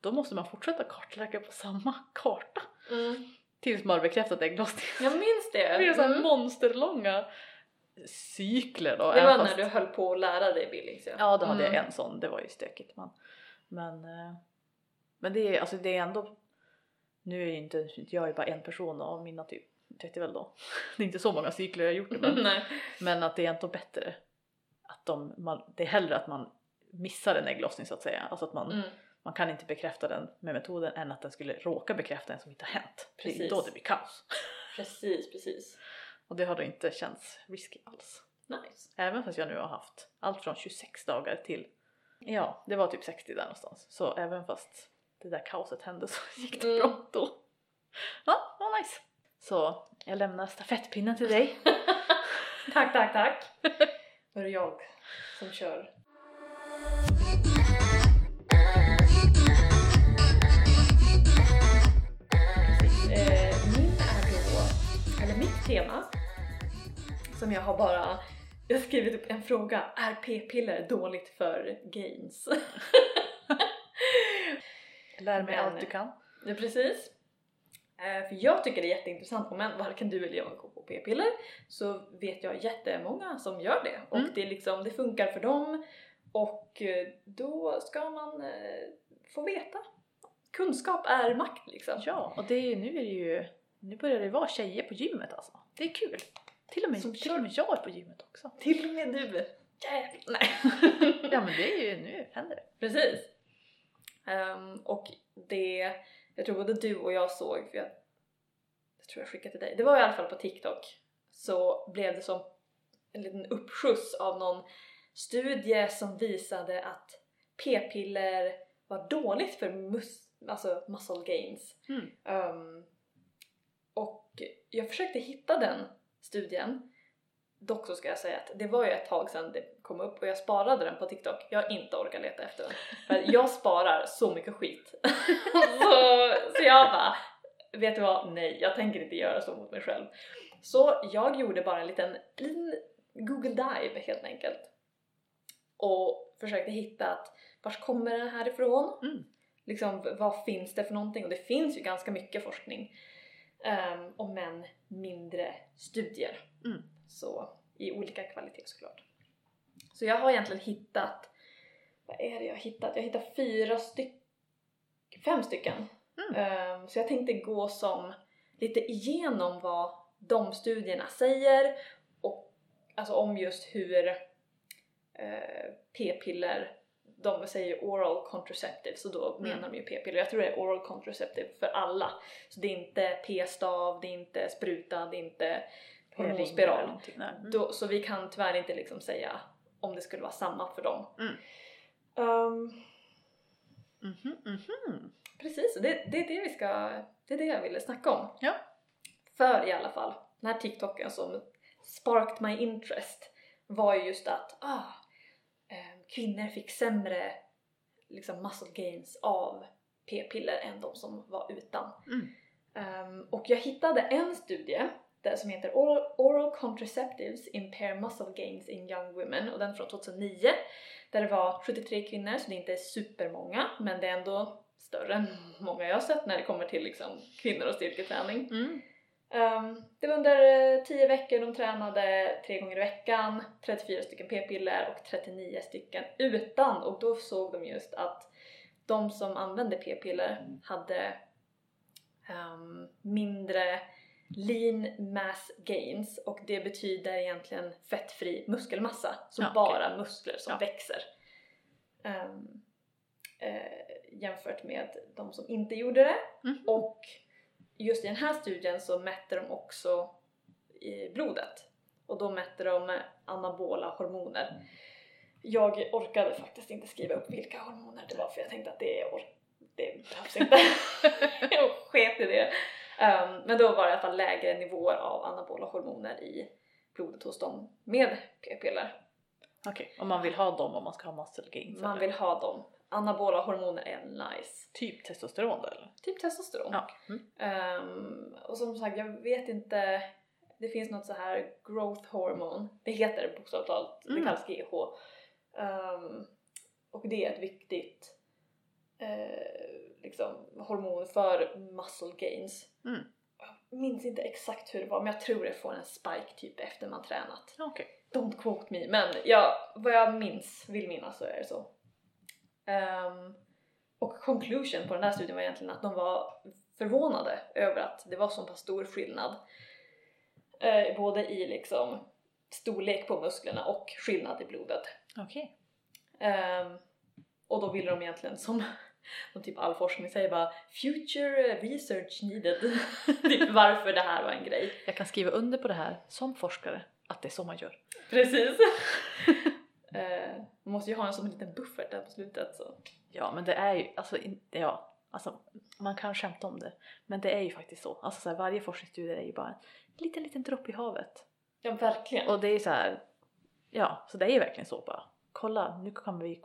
S1: Då måste man fortsätta kartlägga på samma <laughs> karta
S2: Mm.
S1: tills man har bekräftat ägglossningen.
S2: Jag minns det! <laughs>
S1: Det blir så här
S2: Mm.
S1: monsterlånga cykler då.
S2: Det var
S1: fast-
S2: när du höll på att lära dig Billings ja.
S1: Ja, då hade
S2: Mm.
S1: jag en sån. Det var ju stökigt. Men, men, eh, men det, är, alltså det är ändå... Nu är ju inte jag är bara en person av mina typ 30 väl då. <laughs> Det är inte så många cykler jag har gjort det men, <laughs> men att det är ändå bättre. Att de, man, det är hellre att man missar en ägglossning så att säga. Alltså att man,
S2: Mm.
S1: man kan inte bekräfta den med metoden än att den skulle råka bekräfta en som inte har hänt. Det är
S2: Precis.
S1: då det blir kaos. <laughs>
S2: Precis, precis.
S1: Och det har då inte känts risky alls.
S2: Nice.
S1: Även fast jag nu har haft allt från 26 dagar till, ja det var typ 60 där någonstans. Så även fast det där kaoset hände så <laughs> gick det
S2: Mm.
S1: bra då. Ja, vad nice. Så jag lämnar stafettpinnen till dig. <laughs>
S2: Tack, tack, tack! Då är det jag som kör. Eh, min är då, eller mitt tema, som jag har bara jag har skrivit upp en fråga. Är p-piller dåligt för gains? <laughs>
S1: Lär mig
S2: Men-
S1: allt du kan.
S2: Ja, precis. Eh, för jag tycker det är jätteintressant, om än varken du eller jag går på p-piller så vet jag jättemånga som gör det och
S1: Mm.
S2: det, liksom, det funkar för dem och eh, då ska man eh, få veta. Kunskap är makt liksom.
S1: Ja, och det är, nu är det ju, nu börjar det vara tjejer på gymmet alltså. Det är kul. Till och med,
S2: Som
S1: till och med jag är på gymmet också.
S2: Till och med du! Jävlar. Nej. <laughs>
S1: Ja men det är ju, nu händer det.
S2: Precis. Ehm, och det, jag tror både du och jag såg, för jag, jag tror jag skickade till dig, det var i alla fall på TikTok, så blev det som en liten uppskjuts av någon studie som visade att p-piller var dåligt för mus, alltså muscle gains.
S1: Mm.
S2: Ehm, och jag försökte hitta den studien Dock så ska jag säga att det var ju ett tag sedan det kom upp och jag sparade den på TikTok. Jag har inte orkat leta efter den. För jag sparar så mycket skit. <laughs> så, så jag bara, vet du vad? Nej, jag tänker inte göra så mot mig själv. Så jag gjorde bara en liten, liten Google Dive helt enkelt. Och försökte hitta att vars kommer den här ifrån?
S1: Mm.
S2: Liksom vad finns det för någonting? Och det finns ju ganska mycket forskning. Um, om än mindre studier.
S1: Mm.
S2: Så i olika kvalitet såklart. Så jag har egentligen hittat, vad är det jag har hittat? Jag har hittat fyra stycken, fem stycken.
S1: Mm.
S2: Ehm, så jag tänkte gå som lite igenom vad de studierna säger och alltså om just hur eh, p-piller de säger oral contraceptive så då
S1: Mm.
S2: menar de ju p-piller. Jag tror det är oral contraceptive för alla. Så det är inte p-stav, det är inte spruta, det är inte
S1: eller
S2: hormonspiral.
S1: Mm.
S2: Då, så vi kan tyvärr inte liksom säga om det skulle vara samma för dem.
S1: Mm.
S2: Ehm,
S1: Mhm, mhm.
S2: precis, det, det är det vi ska, det är det jag ville snacka om.
S1: Ja.
S2: För i alla fall, den här TikToken som sparked my interest var ju just att ah, eh, kvinnor fick sämre liksom muscle gains av p-piller än de som var utan.
S1: Mm.
S2: Ehm, och jag hittade en studie som heter Oral, Oral Contraceptives Impair Muscle Gains in Young Women och den är från 2009 där det var 73 kvinnor så det är inte supermånga men det är ändå större än många jag har sett när det kommer till liksom kvinnor och styrketräning.
S1: Mm.
S2: Ehm, det var under eh, 10 veckor de tränade tre gånger i veckan, 34 stycken p-piller och 39 stycken utan och då såg de just att de som använde p-piller hade ehm, mindre lean mass gains och det betyder egentligen fettfri muskelmassa, så
S1: Ja,
S2: bara muskler som
S1: Ja.
S2: växer. Ehm, eh, jämfört med de som inte gjorde det
S1: Mhm.
S2: och just i den här studien så mätte de också i blodet och då mätte de anabola hormoner. Jag orkade faktiskt inte skriva upp vilka hormoner det var för jag tänkte att det, or- det behövs inte. <laughs> jag sket i det. Um, men då var det i alla fall lägre nivåer av anabola hormoner i blodet hos dem med p-piller.
S1: Okej, om man vill ha dem om man ska ha muscle gains
S2: Man
S1: eller?
S2: vill ha dem. Anabola hormoner är nice.
S1: Typ testosteron då eller?
S2: Typ testosteron.
S1: Ja. Mm.
S2: Ehm, och som sagt, jag vet inte. Det finns något så här growth hormone. Det heter bokstavligt talat,
S1: Mm.
S2: det kallas GH. Ehm, och det är ett viktigt eh, liksom, hormon för muscle gains.
S1: Mm.
S2: Jag minns inte exakt hur det var men jag tror det får en spike typ efter man tränat.
S1: Okej.
S2: Don't quote me men jag, vad jag minns, vill minnas så är det så. Ehm, och conclusion på den här studien var egentligen att de var förvånade över att det var så pass stor skillnad. Eh, både i liksom storlek på musklerna och skillnad i blodet.
S1: Okej.
S2: Ehm, och då ville de egentligen som, som typ all forskning säger bara future research needed. <laughs> typ varför det här var en grej.
S1: Jag kan skriva under på det här som forskare att det är så man gör.
S2: Precis. <laughs> Eh, man måste ju ha en en liten buffert där på slutet så.
S1: Ja men det är ju, alltså, ja, alltså man kan skämta om det men det är ju faktiskt så. Alltså så här, varje forskningsstudie är ju bara en liten liten droppe i havet.
S2: Ja verkligen.
S1: Och det är så här, ja så det är ju verkligen så bara. Kolla nu kan vi,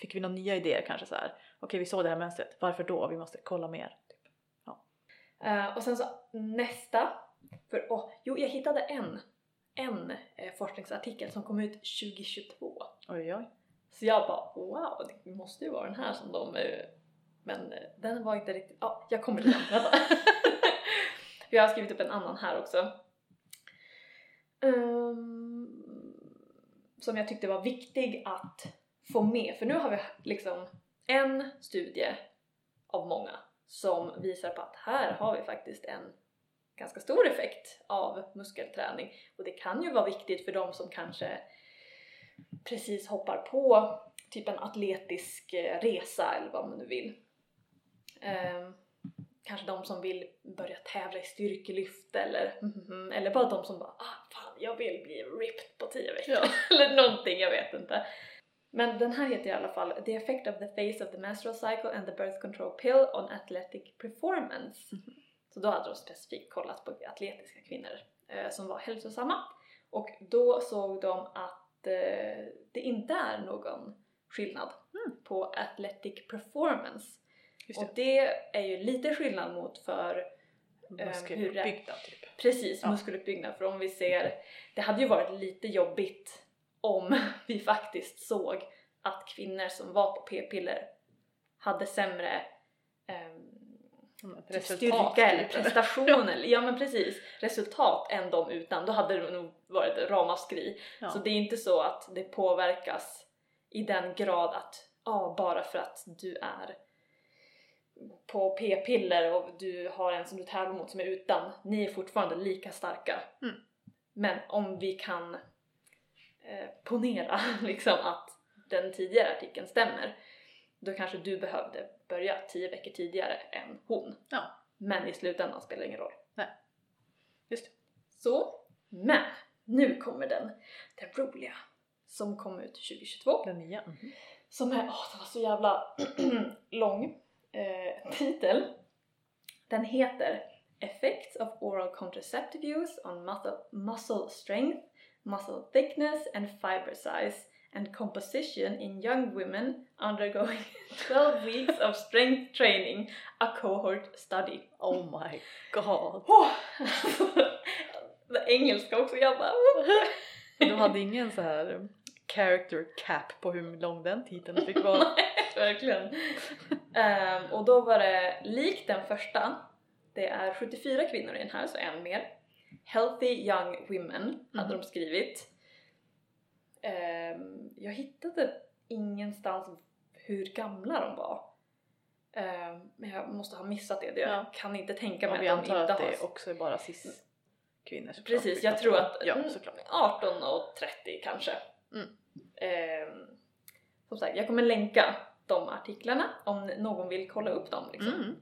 S1: fick vi några nya idéer kanske så här. Okej vi såg det här mönstret, varför då? Vi måste kolla mer. Typ.
S2: Eh, och sen så nästa, för åh, jo jag hittade en, en eh, forskningsartikel som kom ut 2022.
S1: Oj oj.
S2: Så jag bara wow, det måste ju vara den här som de... eh, Men eh, den var inte riktigt... Ja, jag kommer till den. <laughs> Jag har skrivit upp en annan här också. Ehm, som jag tyckte var viktig att få med. För nu har vi liksom en studie av många som visar på att här har vi faktiskt en ganska stor effekt av muskelträning. Och det kan ju vara viktigt för de som kanske precis hoppar på typ en atletisk eh, resa eller vad man nu vill. Ehm, kanske de som vill börja tävla i styrkelyft eller, <laughs> eller bara de som bara ah, jag vill bli ripped på 10 veckor
S1: Ja. <laughs>
S2: eller någonting, jag vet inte. Men den här heter i alla fall The effect of the phase of the menstrual cycle and the birth control pill on athletic performance. Så då hade de specifikt kollat på atletiska kvinnor eh, som var hälsosamma och då såg de att eh, det inte är någon skillnad
S1: Mm.
S2: på athletic performance.
S1: Just
S2: Och
S1: det.
S2: det är ju lite skillnad mot för hur det-
S1: Muskeluppbyggnad typ.
S2: Precis
S1: Ja.
S2: muskeluppbyggnad för om vi ser, det hade ju varit lite jobbigt om <laughs> vi faktiskt såg att kvinnor som var på p-piller hade sämre
S1: Mm,
S2: typ styrka eller prestation eller, ja men precis, resultat än de utan, då hade det nog varit ramaskri.
S1: Ja.
S2: Så det är inte så att det påverkas i den grad att ja, bara för att du är på p-piller och du har en som du tävlar mot som är utan, ni är fortfarande lika starka.
S1: Mm.
S2: Men om vi kan eh, ponera <laughs> liksom att den tidigare artikeln stämmer då kanske du behövde börja 10 veckor tidigare än hon.
S1: Ja.
S2: Men i slutändan spelar det ingen roll.
S1: Nej. Just det.
S2: Så, men nu kommer den, den roliga som kom ut 2022
S1: Den nya. mhm.
S2: som är, åh den var så jävla <clears throat> lång eh, titel. Den heter Effects of oral contraceptive use on muscle, muscle strength, muscle thickness and fiber size and composition in young women undergoing <laughs> 12 weeks of strength training, a cohort study.
S1: Oh my god. <laughs>
S2: Oh, det engelska också, jag bara
S1: Du hade ingen så här character cap på hur lång den titeln fick vara. <laughs>
S2: Verkligen. Ehm, och då var det likt den första. Det är 74 kvinnor i den här, så en mer. Healthy young women hade
S1: Mhm.
S2: de skrivit. Ehm, jag hittade ingenstans hur gamla de var. Ehm, men jag måste ha missat det. Jag
S1: Ja.
S2: kan inte tänka mig
S1: vi
S2: att de
S1: antar
S2: inte
S1: att
S2: har...
S1: det också är bara cis kvinnor såklart.
S2: Precis, jag tror att
S1: Ja,
S2: mm,
S1: såklart.
S2: 18 och 30 kanske.
S1: Mm.
S2: Ehm, som sagt, jag kommer länka de artiklarna om någon vill kolla upp dem. Liksom.
S1: Mm.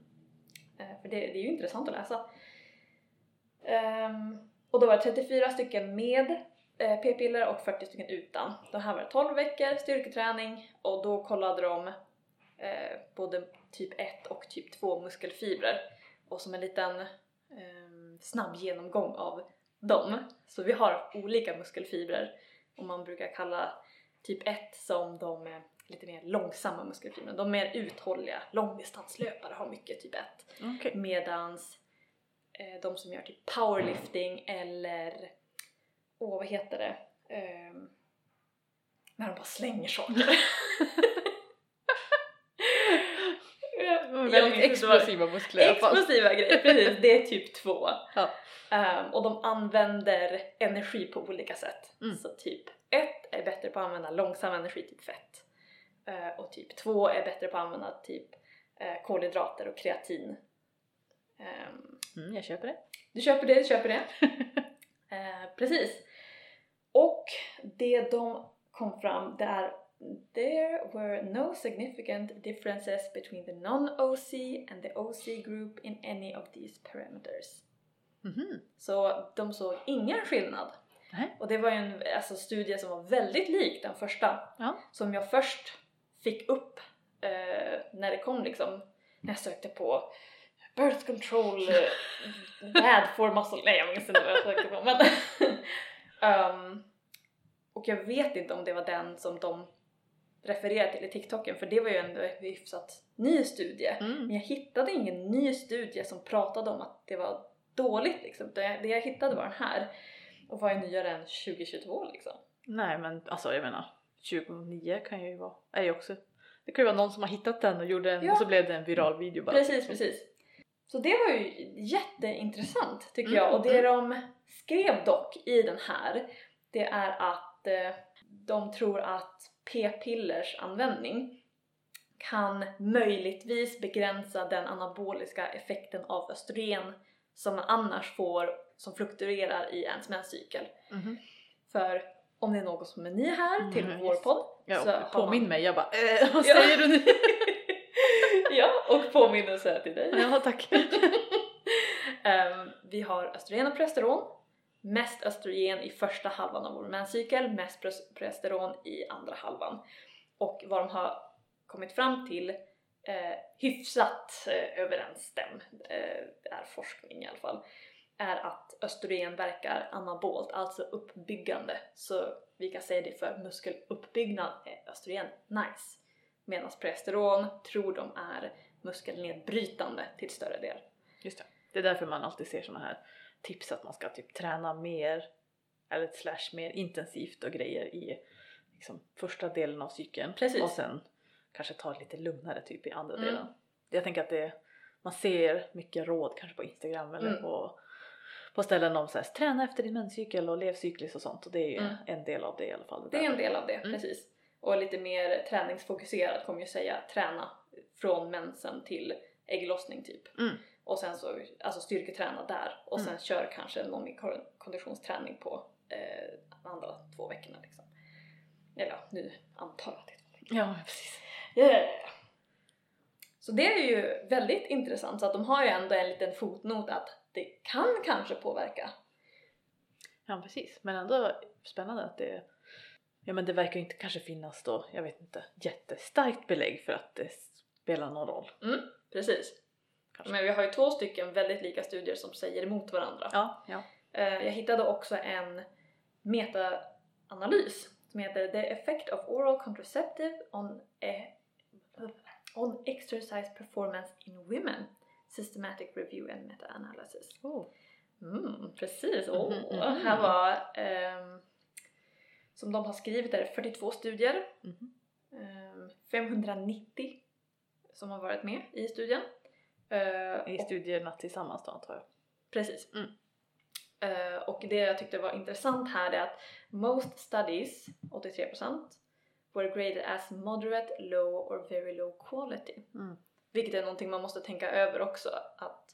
S2: Eh, För det, det är ju intressant att läsa. Ehm, och då var det 34 stycken med eh, p-piller och 40 stycken utan. Det här var det 12 veckor styrketräning och då kollade de eh, både typ 1 och typ 2 muskelfibrer. Och som en liten ehm, snabb genomgång av dem. Så vi har olika muskelfibrer och man brukar kalla typ 1 som de eh, lite mer långsamma muskelfibrerna. De mer uthålliga, långdistanslöpare har mycket typ 1.
S1: Okej.
S2: Medans eh, de som gör typ powerlifting eller åh vad heter det? Ehm, när de bara slänger saker. <laughs>
S1: Väldigt explosiva muskler.
S2: Explosiva grejer, precis. Det är typ två. <laughs>
S1: Ja.
S2: Ehm, och de använder energi på olika sätt.
S1: Mm.
S2: Så typ ett är bättre på att använda långsam energi, typ fett. Eh, och typ två är bättre på att använda typ eh, kolhydrater och kreatin. Ehm,
S1: Mm, jag köper det.
S2: du köper det, du köper det. <laughs> eh, precis. Och det de kom fram, det är There were no significant differences between the non-OC and the OC group in any of these parameters.
S1: Mhm.
S2: Så de såg ingen skillnad.
S1: Nej.
S2: Och det var ju en alltså, studie som var väldigt lik den första.
S1: Ja.
S2: Som jag först fick upp eh, när det kom liksom, när jag sökte på birth control, eh, bad for muscle, nej jag minns inte vad jag sökte på men Ehm, <laughs> och jag vet inte om det var den som de refererade till i TikToken för det var ju ändå en hyfsat ny studie.
S1: Mm.
S2: Men jag hittade ingen ny studie som pratade om att det var dåligt liksom. Det, jag hittade var den här. Och vad är nyare än 2022 liksom?
S1: Nej men alltså jag menar 29 kan ju vara, är ju också det kan ju vara någon som har hittat den och gjorde en
S2: Ja.
S1: och så blev det en viral video bara.
S2: Precis, precis. Så det var ju jätteintressant tycker
S1: Mm,
S2: jag. Och det de skrev dock i den här, det är att eh, de tror att p-pillers användning kan möjligtvis begränsa den anaboliska effekten av östrogen som man annars får som fluktuerar i ens menscykel.
S1: Mhm.
S2: För om det är någon som är ny här till
S1: Mm,
S2: vår
S1: yes.
S2: podd
S1: Ja,
S2: så
S1: påminn
S2: man-
S1: mig, jag bara eh, <laughs> vad säger du nu? <laughs>
S2: ja, och påminnelse till dig.
S1: ja tack. <laughs>
S2: Ehm, vi har östrogen och progesteron. Mest östrogen i första halvan av vår menscykel, mest progesteron i andra halvan. Och vad de har kommit fram till eh, hyfsat eh, överensstäm, eh, är forskning i alla fall, är att östrogen verkar anabolt, alltså uppbyggande. Så vi kan säga det för muskeluppbyggnad är östrogen nice. Medan progesteron tror de är muskelnedbrytande till större del.
S1: Just det. Det är därför man alltid ser såna här tips att man ska typ träna mer eller slash mer intensivt och grejer i liksom, första delen av cykeln
S2: Precis.
S1: och sen kanske ta lite lugnare typ i andra
S2: Mm.
S1: delen. Jag tänker att det, man ser mycket råd kanske på Instagram eller
S2: Mm.
S1: på, på ställen om så här, träna efter din menscykel och lev cykliskt och sånt och det är ju
S2: Mm.
S1: en del av det i alla fall.
S2: Det är en del av det,
S1: Mm.
S2: precis. Och lite mer träningsfokuserat kommer jag säga träna från mensen till ägglossning typ.
S1: Mm.
S2: Och sen så alltså styrketräna där och sen
S1: Mm.
S2: kör kanske någon konditionsträning på eh, andra två veckorna liksom. Eller ja, nu antar jag att det är två
S1: Ja, precis.
S2: Yeah. Så det är ju väldigt intressant så att de har ju ändå en liten fotnot att det kan kanske påverka.
S1: Ja, precis. Men ändå spännande att det Ja men det verkar inte kanske finnas då, jag vet inte, jättestarkt belägg för att det spelar någon roll.
S2: Mm, precis.
S1: Kanske.
S2: Men vi har ju två stycken väldigt lika studier som säger emot varandra.
S1: Ja, ja.
S2: Eh, Jag hittade också en meta-analys som heter The effect of oral contraceptive on, eh, on exercise performance in women Systematic review and meta-analysis.
S1: Oh.
S2: Mm, precis, åh!
S1: Mhm, mhm.
S2: Här var ehm, som de har skrivit är det 42 studier
S1: Mhm.
S2: ehm, 590 som har varit med i studien. Eh,
S1: I
S2: och-
S1: studierna tillsammans då antar jag.
S2: Precis.
S1: Mm.
S2: Eh, och det jag tyckte var intressant här är att most studies, 83%, were graded as moderate, low or very low quality.
S1: Mm.
S2: Vilket är någonting man måste tänka över också. Att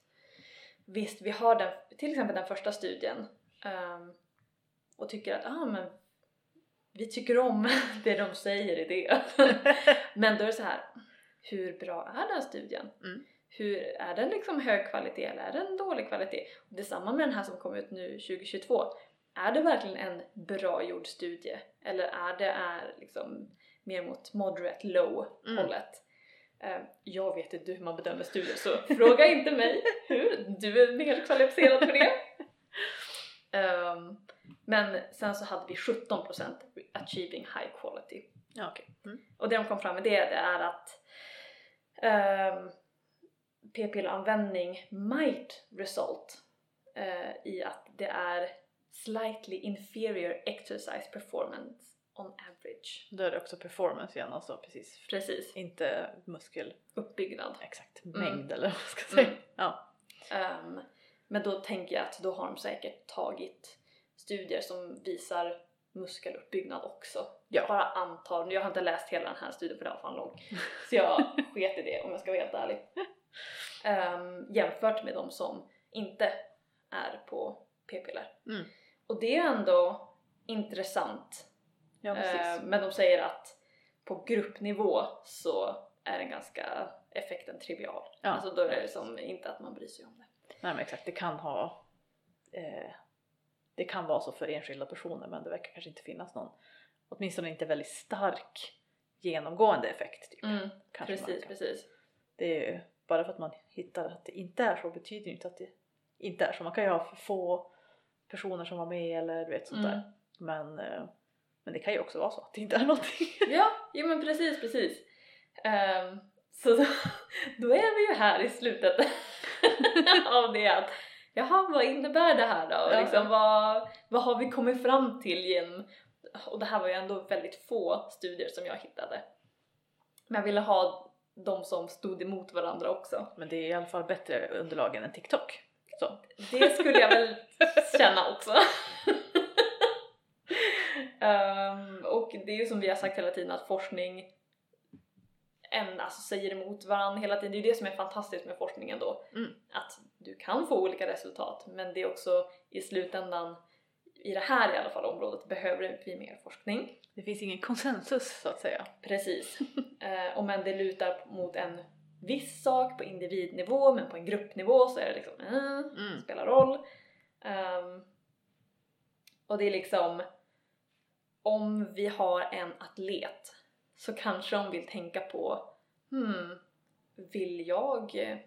S2: visst, vi har den, till exempel den första studien ehm, och tycker att ah, men vi tycker om <laughs> det de säger i det. <laughs> men då är det så här, hur bra är den studien?
S1: Mm.
S2: Hur, är den liksom hög kvalitet eller är den dålig kvalitet? Och detsamma med den här som kom ut nu 2022. Är det verkligen en bra gjord studie? Eller är det är liksom mer mot moderate low
S1: Mm.
S2: hållet? Eh, Jag vet inte hur man bedömer studier så fråga inte mig hur, du är mer kvalificerad för det. Ehm, men sen så hade vi 17% achieving high quality.
S1: Ja, okej. Mm.
S2: Och det de kom fram med det, det är att um, p-pillanvändning might result eh, i att det är slightly inferior exercise performance on average.
S1: Då är det också performance igen alltså precis.
S2: Precis,
S1: Inte muskel
S2: uppbyggnad.
S1: exakt
S2: Mm.
S1: mängd eller vad man ska säga.
S2: Mm.
S1: Ja.
S2: Ehm, men då tänker jag att då har de säkert tagit studier som visar muskeluppbyggnad också.
S1: Ja.
S2: Bara antar, jag har inte läst hela den här studien för den var fan lång. <laughs> Så jag sket i det om jag ska vara helt ärlig. Ehm, jämfört med de som inte är på p-piller.
S1: Mm.
S2: Och det är ändå intressant.
S1: Ja, precis.
S2: Ehm, men de säger att på gruppnivå så är den ganska effekten trivial.
S1: Ja.
S2: Alltså då är det som inte att man bryr sig om det.
S1: Nej men exakt, det kan ha eh, det kan vara så för enskilda personer men det verkar kanske inte finnas någon åtminstone inte väldigt stark genomgående effekt. Typ.
S2: Mm, precis, precis.
S1: Det är ju bara för att man hittar att det inte är så betyder ju inte att det inte är så. Man kan ju ha för få personer som var med eller du vet sånt
S2: Mm.
S1: där. Men, eh, men det kan ju också vara så att det inte är någonting. <laughs>
S2: Ja, jo men precis, precis. Ehm, så då, <laughs> då är vi ju här i slutet <laughs> av det att jaha, vad innebär det här då? Och
S1: Ja.
S2: liksom, vad, vad har vi kommit fram till genom... Och det här var ju ändå väldigt få studier som jag hittade. Men jag ville ha de som stod emot varandra också.
S1: Men det är i alla fall bättre underlag än en TikTok. Så.
S2: Det skulle jag väl känna också. Ehm, och det är ju som vi har sagt hela tiden att forskning en, alltså, säger emot varandra hela tiden. Det är ju det som är fantastiskt med forskningen då.
S1: Mm.
S2: Att du kan få olika resultat men det är också i slutändan i det här i alla fall området behöver vi mer forskning.
S1: Det finns ingen konsensus så att säga.
S2: Precis. <laughs> Eh, och men det lutar mot en viss sak på individnivå men på en gruppnivå så är det liksom eh,
S1: Mm.
S2: spelar roll. Ehm, och det är liksom om vi har en atlet så kanske de vill tänka på hmm, vill jag eh,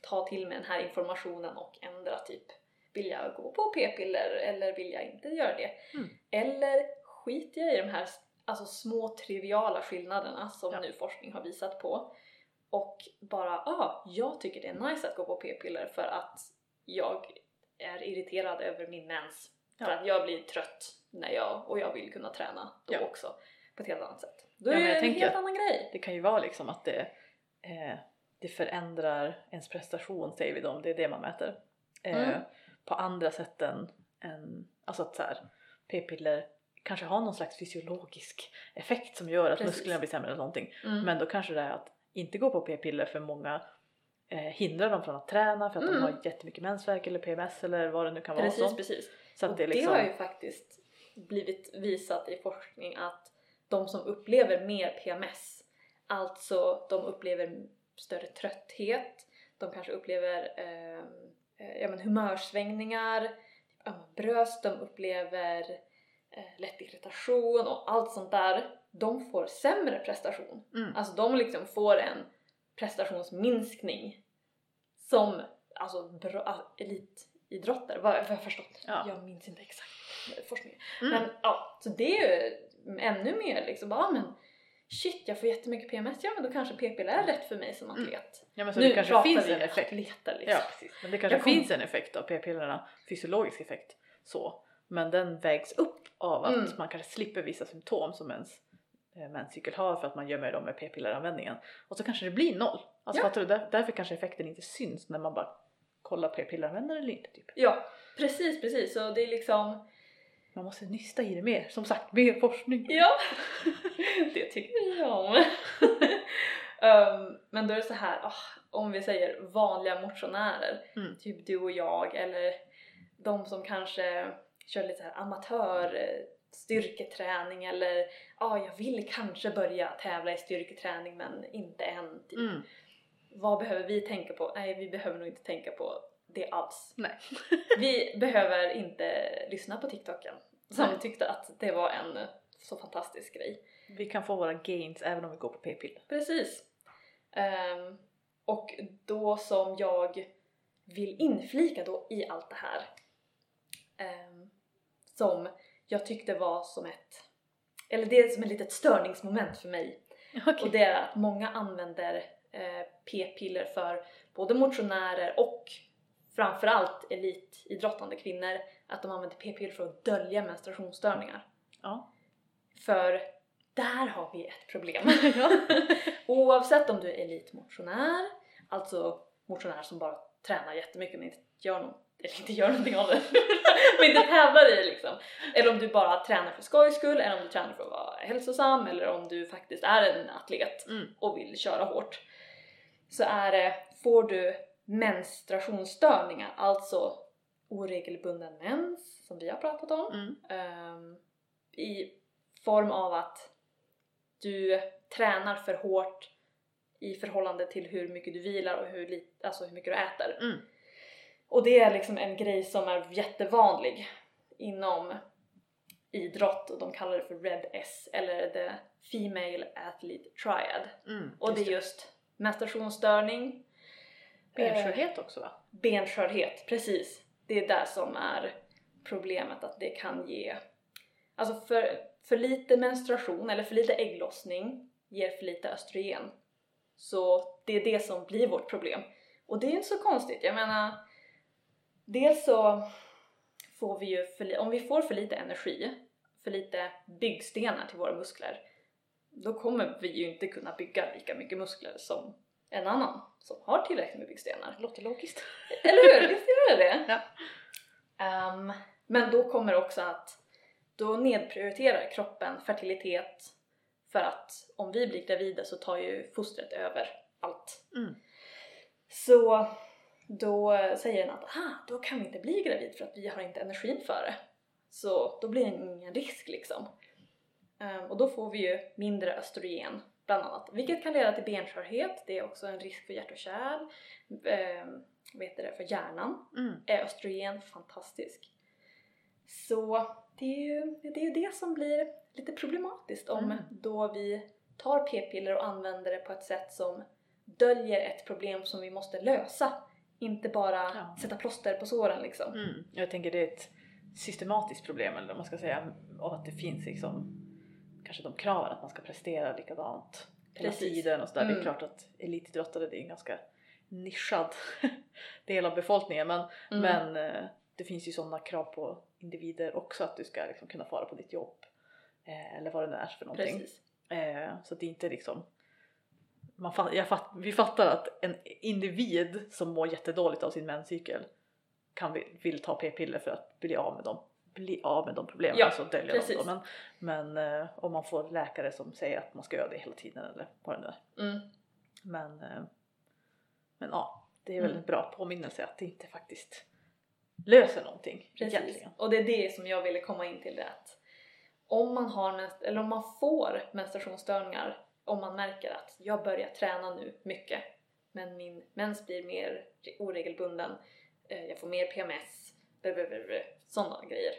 S2: ta till mig den här informationen och ändra typ vill jag gå på p-piller eller vill jag inte göra det?
S1: Mm.
S2: Eller skiter jag i de här alltså, små triviala skillnaderna som
S1: Ja.
S2: nu forskning har visat på och bara ah, jag tycker det är nice att gå på p-piller för att jag är irriterad över min mens för att jag blir trött när jag och jag vill kunna träna då också på ett helt annat sätt. Då är det en
S1: tänker
S2: helt annan grej.
S1: Det kan ju vara liksom att det, eh, det förändrar ens prestation säger vi då, om det är det man mäter. Eh,
S2: Mm.
S1: På andra sätt än, än alltså att så här, p-piller kanske har någon slags fysiologisk effekt som gör att
S2: Precis.
S1: musklerna blir sämre eller någonting.
S2: Mm.
S1: Men då kanske det är att inte gå på p-piller för många eh, hindrar dem från att träna för att
S2: Mm.
S1: de har jättemycket mensvärk eller PMS eller vad det nu kan vara.
S2: Precis, precis.
S1: Så det liksom,
S2: det har ju faktiskt blivit visat i forskning att de som upplever mer PMS Alltså de upplever större trötthet, de kanske upplever eh, eh, ja, men humörsvängningar, bröst, de upplever eh, lätt irritation och allt sånt där. De får sämre prestation.
S1: Mm.
S2: Alltså de liksom får en prestationsminskning som alltså bra, alltså, elitidrottare, vad vad jag förstått.
S1: Ja.
S2: Jag minns inte exakt forskningen.
S1: Mm.
S2: Men ja, så det är ju ännu mer liksom, ja men shit jag får jättemycket PMS, ja men då kanske p-piller är rätt för mig som
S1: Mm.
S2: atlet.
S1: Ja, men så
S2: nu
S1: det kanske finns en effekt.
S2: atleter liksom.
S1: Ja, precis. Men det kanske
S2: kom-
S1: finns en effekt av p-pillerna, fysiologisk effekt så. Men den vägs upp av att
S2: Mm.
S1: man kanske slipper vissa symptom som ens eh, menscykel har för att man gömmer dem med p-pilleranvändningen. Och så kanske det blir noll. Alltså
S2: Ja.
S1: fattar du? Där, därför kanske effekten inte syns när man bara kollar p-pilleranvändare eller inte. Typ.
S2: Ja, precis precis. Så det är liksom,
S1: Man måste nysta i det mer. Som sagt, mer forskning.
S2: ja, <laughs> det tycker vi om. um, <laughs> men då är det så här, ah, om vi säger vanliga motionärer,
S1: Mm.
S2: typ du och jag eller de som kanske kör lite så här amatör eh, styrketräning eller ja, ah, jag vill kanske börja tävla i styrketräning men inte än. Typ.
S1: Mm.
S2: Vad behöver vi tänka på? Nej, vi behöver nog inte tänka på det alls.
S1: Nej. <laughs>
S2: vi behöver inte lyssna på TikToken som
S1: Nej.
S2: tyckte att det var en så fantastisk grej.
S1: Vi kan få våra gains även om vi går på p-piller.
S2: Precis. Ehm, och då som jag vill inflika då i allt det här ehm, som jag tyckte var som ett, eller det är som ett litet störningsmoment för mig <laughs> och det är att många använder p-piller för både motionärer och framförallt elitidrottande kvinnor att de använder p-piller för att dölja menstruationsstörningar.
S1: Ja.
S2: För där har vi ett problem. <laughs>
S1: ja. <laughs>
S2: Oavsett om du är elitmotionär, alltså motionär som bara tränar jättemycket men inte gör, någon, eller inte gör någonting av det, <laughs> men inte tävlar i det liksom. Eller om du bara tränar för skojs skull, eller om du tränar för att vara hälsosam, eller om du faktiskt är en atlet
S1: Mm.
S2: och vill köra hårt. Så är det, får du menstruationsstörningar, alltså oregelbunden mens som vi har pratat om, ehm, i form av att du tränar för hårt i förhållande till hur mycket du vilar och hur, lit, alltså hur mycket du äter.
S1: Mm.
S2: Och det är liksom en grej som är jättevanlig inom idrott och de kallar det för Red S eller the Female Athlete Triad.
S1: Mm.
S2: Och det är just menstruationsstörning,
S1: benskörhet också va?
S2: benskörhet, precis. Det är där som är problemet, att det kan ge... Alltså för, för lite menstruation eller för lite ägglossning ger för lite östrogen. Så det är det som blir vårt problem. Och det är inte så konstigt, jag menar... Dels så får vi ju, för, om vi får för lite energi, för lite byggstenar till våra muskler, då kommer vi ju inte kunna bygga lika mycket muskler som en annan som har tillräckligt med byggstenar.
S1: Låter logiskt. <laughs>
S2: Eller hur? Visst gör det det? <laughs>
S1: Ja.
S2: Ehm, men då kommer också att då nedprioriterar kroppen fertilitet för att om vi blir gravida så tar ju fostret över allt.
S1: Mm.
S2: Så då säger den att aha, då kan vi inte bli gravid för att vi har inte energin för det. Så då blir det ingen risk liksom. Ehm, och då får vi ju mindre östrogen bland annat, vilket kan leda till benskörhet. Det är också en risk för hjärt och kärl. Vad heter det, för hjärnan
S1: Mm.
S2: är östrogen fantastisk. Så det är ju det, är det som blir lite problematiskt om
S1: Mm.
S2: då vi tar p-piller och använder det på ett sätt som döljer ett problem som vi måste lösa. Inte bara
S1: Ja.
S2: sätta plåster på såren liksom.
S1: Mm. Jag tänker det är ett systematiskt problem eller vad man ska säga och att det finns liksom kanske de kraven att man ska prestera likadant hela
S2: Precis.
S1: tiden och sådär. Det är
S2: Mm.
S1: klart att elitidrottare det är en ganska nischad <laughs> del av befolkningen men,
S2: Mm.
S1: men eh, det finns ju sådana krav på individer också att du ska liksom kunna fara på ditt jobb eh, eller vad det nu är för någonting.
S2: Precis.
S1: Eh, så det är inte liksom man fatt, fatt, vi fattar att en individ som mår jättedåligt av sin menscykel kan vi, vill ta p-piller för att bli av med dem, bli av med de problemen,
S2: Ja,
S1: alltså dölja
S2: precis.
S1: dem. då. Men, men eh, om man får läkare som säger att man ska göra det hela tiden eller vad det nu är.
S2: Mm.
S1: Men, eh, men ja, det är väl
S2: Mm.
S1: en bra påminnelse att det inte faktiskt löser någonting
S2: Precis.
S1: egentligen.
S2: Och det är det som jag ville komma in till det att om man har eller om man får menstruationsstörningar om man märker att jag börjar träna nu mycket men min mens blir mer oregelbunden, eh, jag får mer PMS, sådana grejer.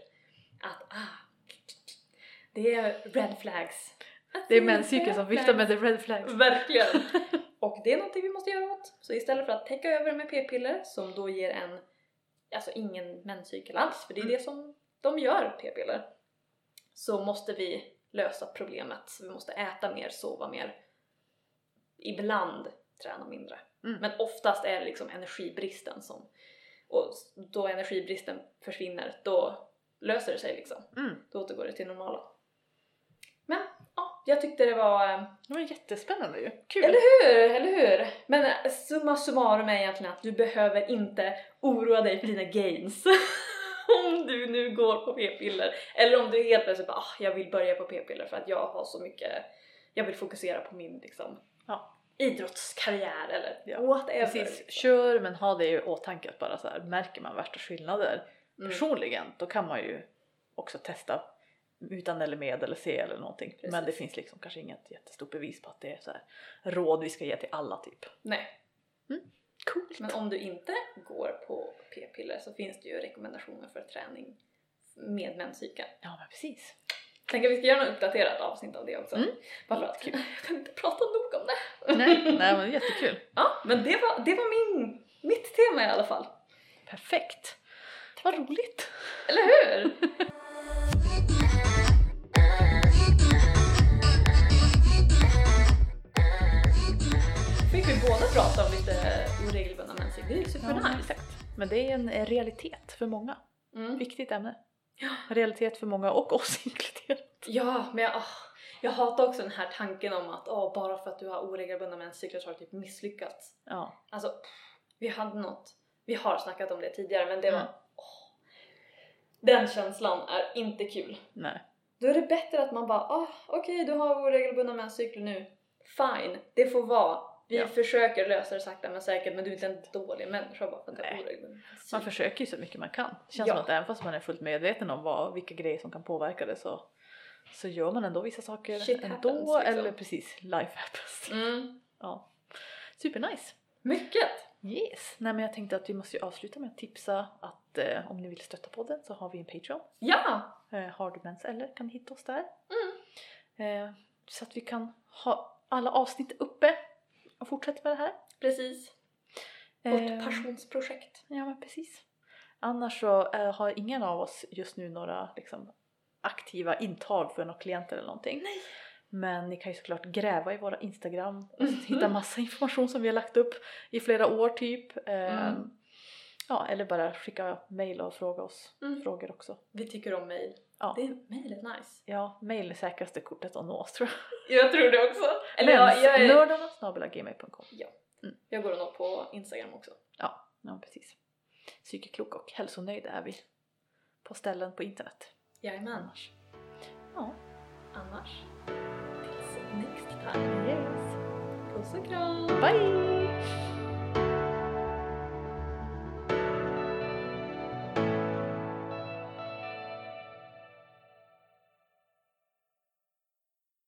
S2: Att ah, det är red flags. Att
S1: Det är menscykeln som viftar med the red flags.
S2: Verkligen! <laughs> Och det är någonting vi måste göra åt. Så istället för att täcka över med p-piller som då ger en, alltså ingen menscykel alls, för det är
S1: Mm.
S2: det som de gör, p-piller, så måste vi lösa problemet. Så vi måste äta mer, sova mer, ibland träna mindre.
S1: Mm.
S2: Men oftast är det liksom energibristen som, och då energibristen försvinner, då löser det sig liksom.
S1: Mm.
S2: Då återgår det till normala. Men ja, jag tyckte det var eh,
S1: Det var jättespännande ju. Kul!
S2: eller hur, eller hur? Men eh, summa summarum är egentligen att du behöver inte oroa dig för dina gains. <laughs> om du nu går på p-piller. Eller om du helt plötsligt bara ah, jag vill börja på p-piller för att jag har så mycket, jag vill fokusera på min liksom
S1: Ja.
S2: Idrottskarriär eller
S1: Ja,
S2: whatever.
S1: Precis,
S2: liksom.
S1: kör men ha det i åtanke att bara så här, märker man värsta skillnader
S2: Mm.
S1: personligen då kan man ju också testa utan eller med eller se eller någonting. Men det
S2: Precis.
S1: finns liksom kanske inget jättestort bevis på att det är så här råd vi ska ge till alla typ.
S2: Nej,
S1: Coolt!
S2: men om du inte går på p-piller så finns det ju rekommendationer för träning med menscykeln.
S1: Ja men precis.
S2: Tänker vi ska göra något uppdaterat avsnitt av det också.
S1: Mm.
S2: Bara för att
S1: Jättekul. <laughs>
S2: jag kan inte prata nog om det.
S1: Nej, <laughs> nej men jättekul.
S2: Ja, men det var, det var min, mitt tema i alla fall.
S1: Perfekt! Vad roligt!
S2: Eller hur? <laughs> Fick vi båda prata om lite oregelbundna menscykel, det är ju supernice.
S1: exakt. Men det är en realitet för många.
S2: Mm.
S1: Viktigt ämne. <gasps> Realitet för många och oss <laughs> inkluderat.
S2: Ja, men jag, jag hatar också den här tanken om att åh, bara för att du har oregelbundna menscykler så har du typ misslyckats.
S1: Ja.
S2: Alltså, vi hade något, vi har snackat om det tidigare men det var
S1: Mm.
S2: åh, Den känslan är inte kul.
S1: Nej.
S2: Då är det bättre att man bara ah, okej du har oregelbundna menscykler nu. Fine, det får vara. Vi
S1: Ja.
S2: försöker lösa det sakta men säkert men du är inte en dålig människa bara för att
S1: Nej. Man försöker ju så mycket man kan. Det känns
S2: Ja.
S1: som att även fast man är fullt medveten om vad, vilka grejer som kan påverka det så, så gör man ändå vissa saker
S2: Shit
S1: ändå.
S2: happens, liksom.
S1: Eller precis, life happens.
S2: Mm.
S1: Ja. Supernice!
S2: Mycket!
S1: Yes! Nej men jag tänkte att vi måste ju avsluta med att tipsa att eh, om ni vill stötta podden så har vi en Patreon.
S2: Ja!
S1: Eh, har du mens eller kan hitta oss där.
S2: Mm.
S1: Eh, så att vi kan ha alla avsnitt uppe och fortsätta med det här.
S2: Precis.
S1: Eh,
S2: Vårt passionsprojekt.
S1: Ja men precis. Annars så eh, har ingen av oss just nu några liksom, aktiva intag för några klienter eller någonting.
S2: Nej.
S1: Men ni kan ju såklart gräva i våra Instagram och
S2: Mhm.
S1: hitta massa information som vi har lagt upp i flera år typ. Eh,
S2: Mm.
S1: Ja, eller bara skicka mail och fråga oss
S2: Mm.
S1: frågor också.
S2: Vi tycker om mail.
S1: Ja.
S2: Det är, mail är nice.
S1: Ja, mail är säkraste kortet att nå oss tror jag.
S2: Jag tror det också. Eller jag, jag, är,
S1: Nördarna snabel-gmail.com.
S2: jag går nog på Instagram också.
S1: Ja, ja, precis. Psykeklok och hälsonöjd är vi på ställen på internet.
S2: Jajamän.
S1: Annars. Ja.
S2: Annars, tills next time.
S1: Yes.
S2: Puss och kram!
S1: Bye!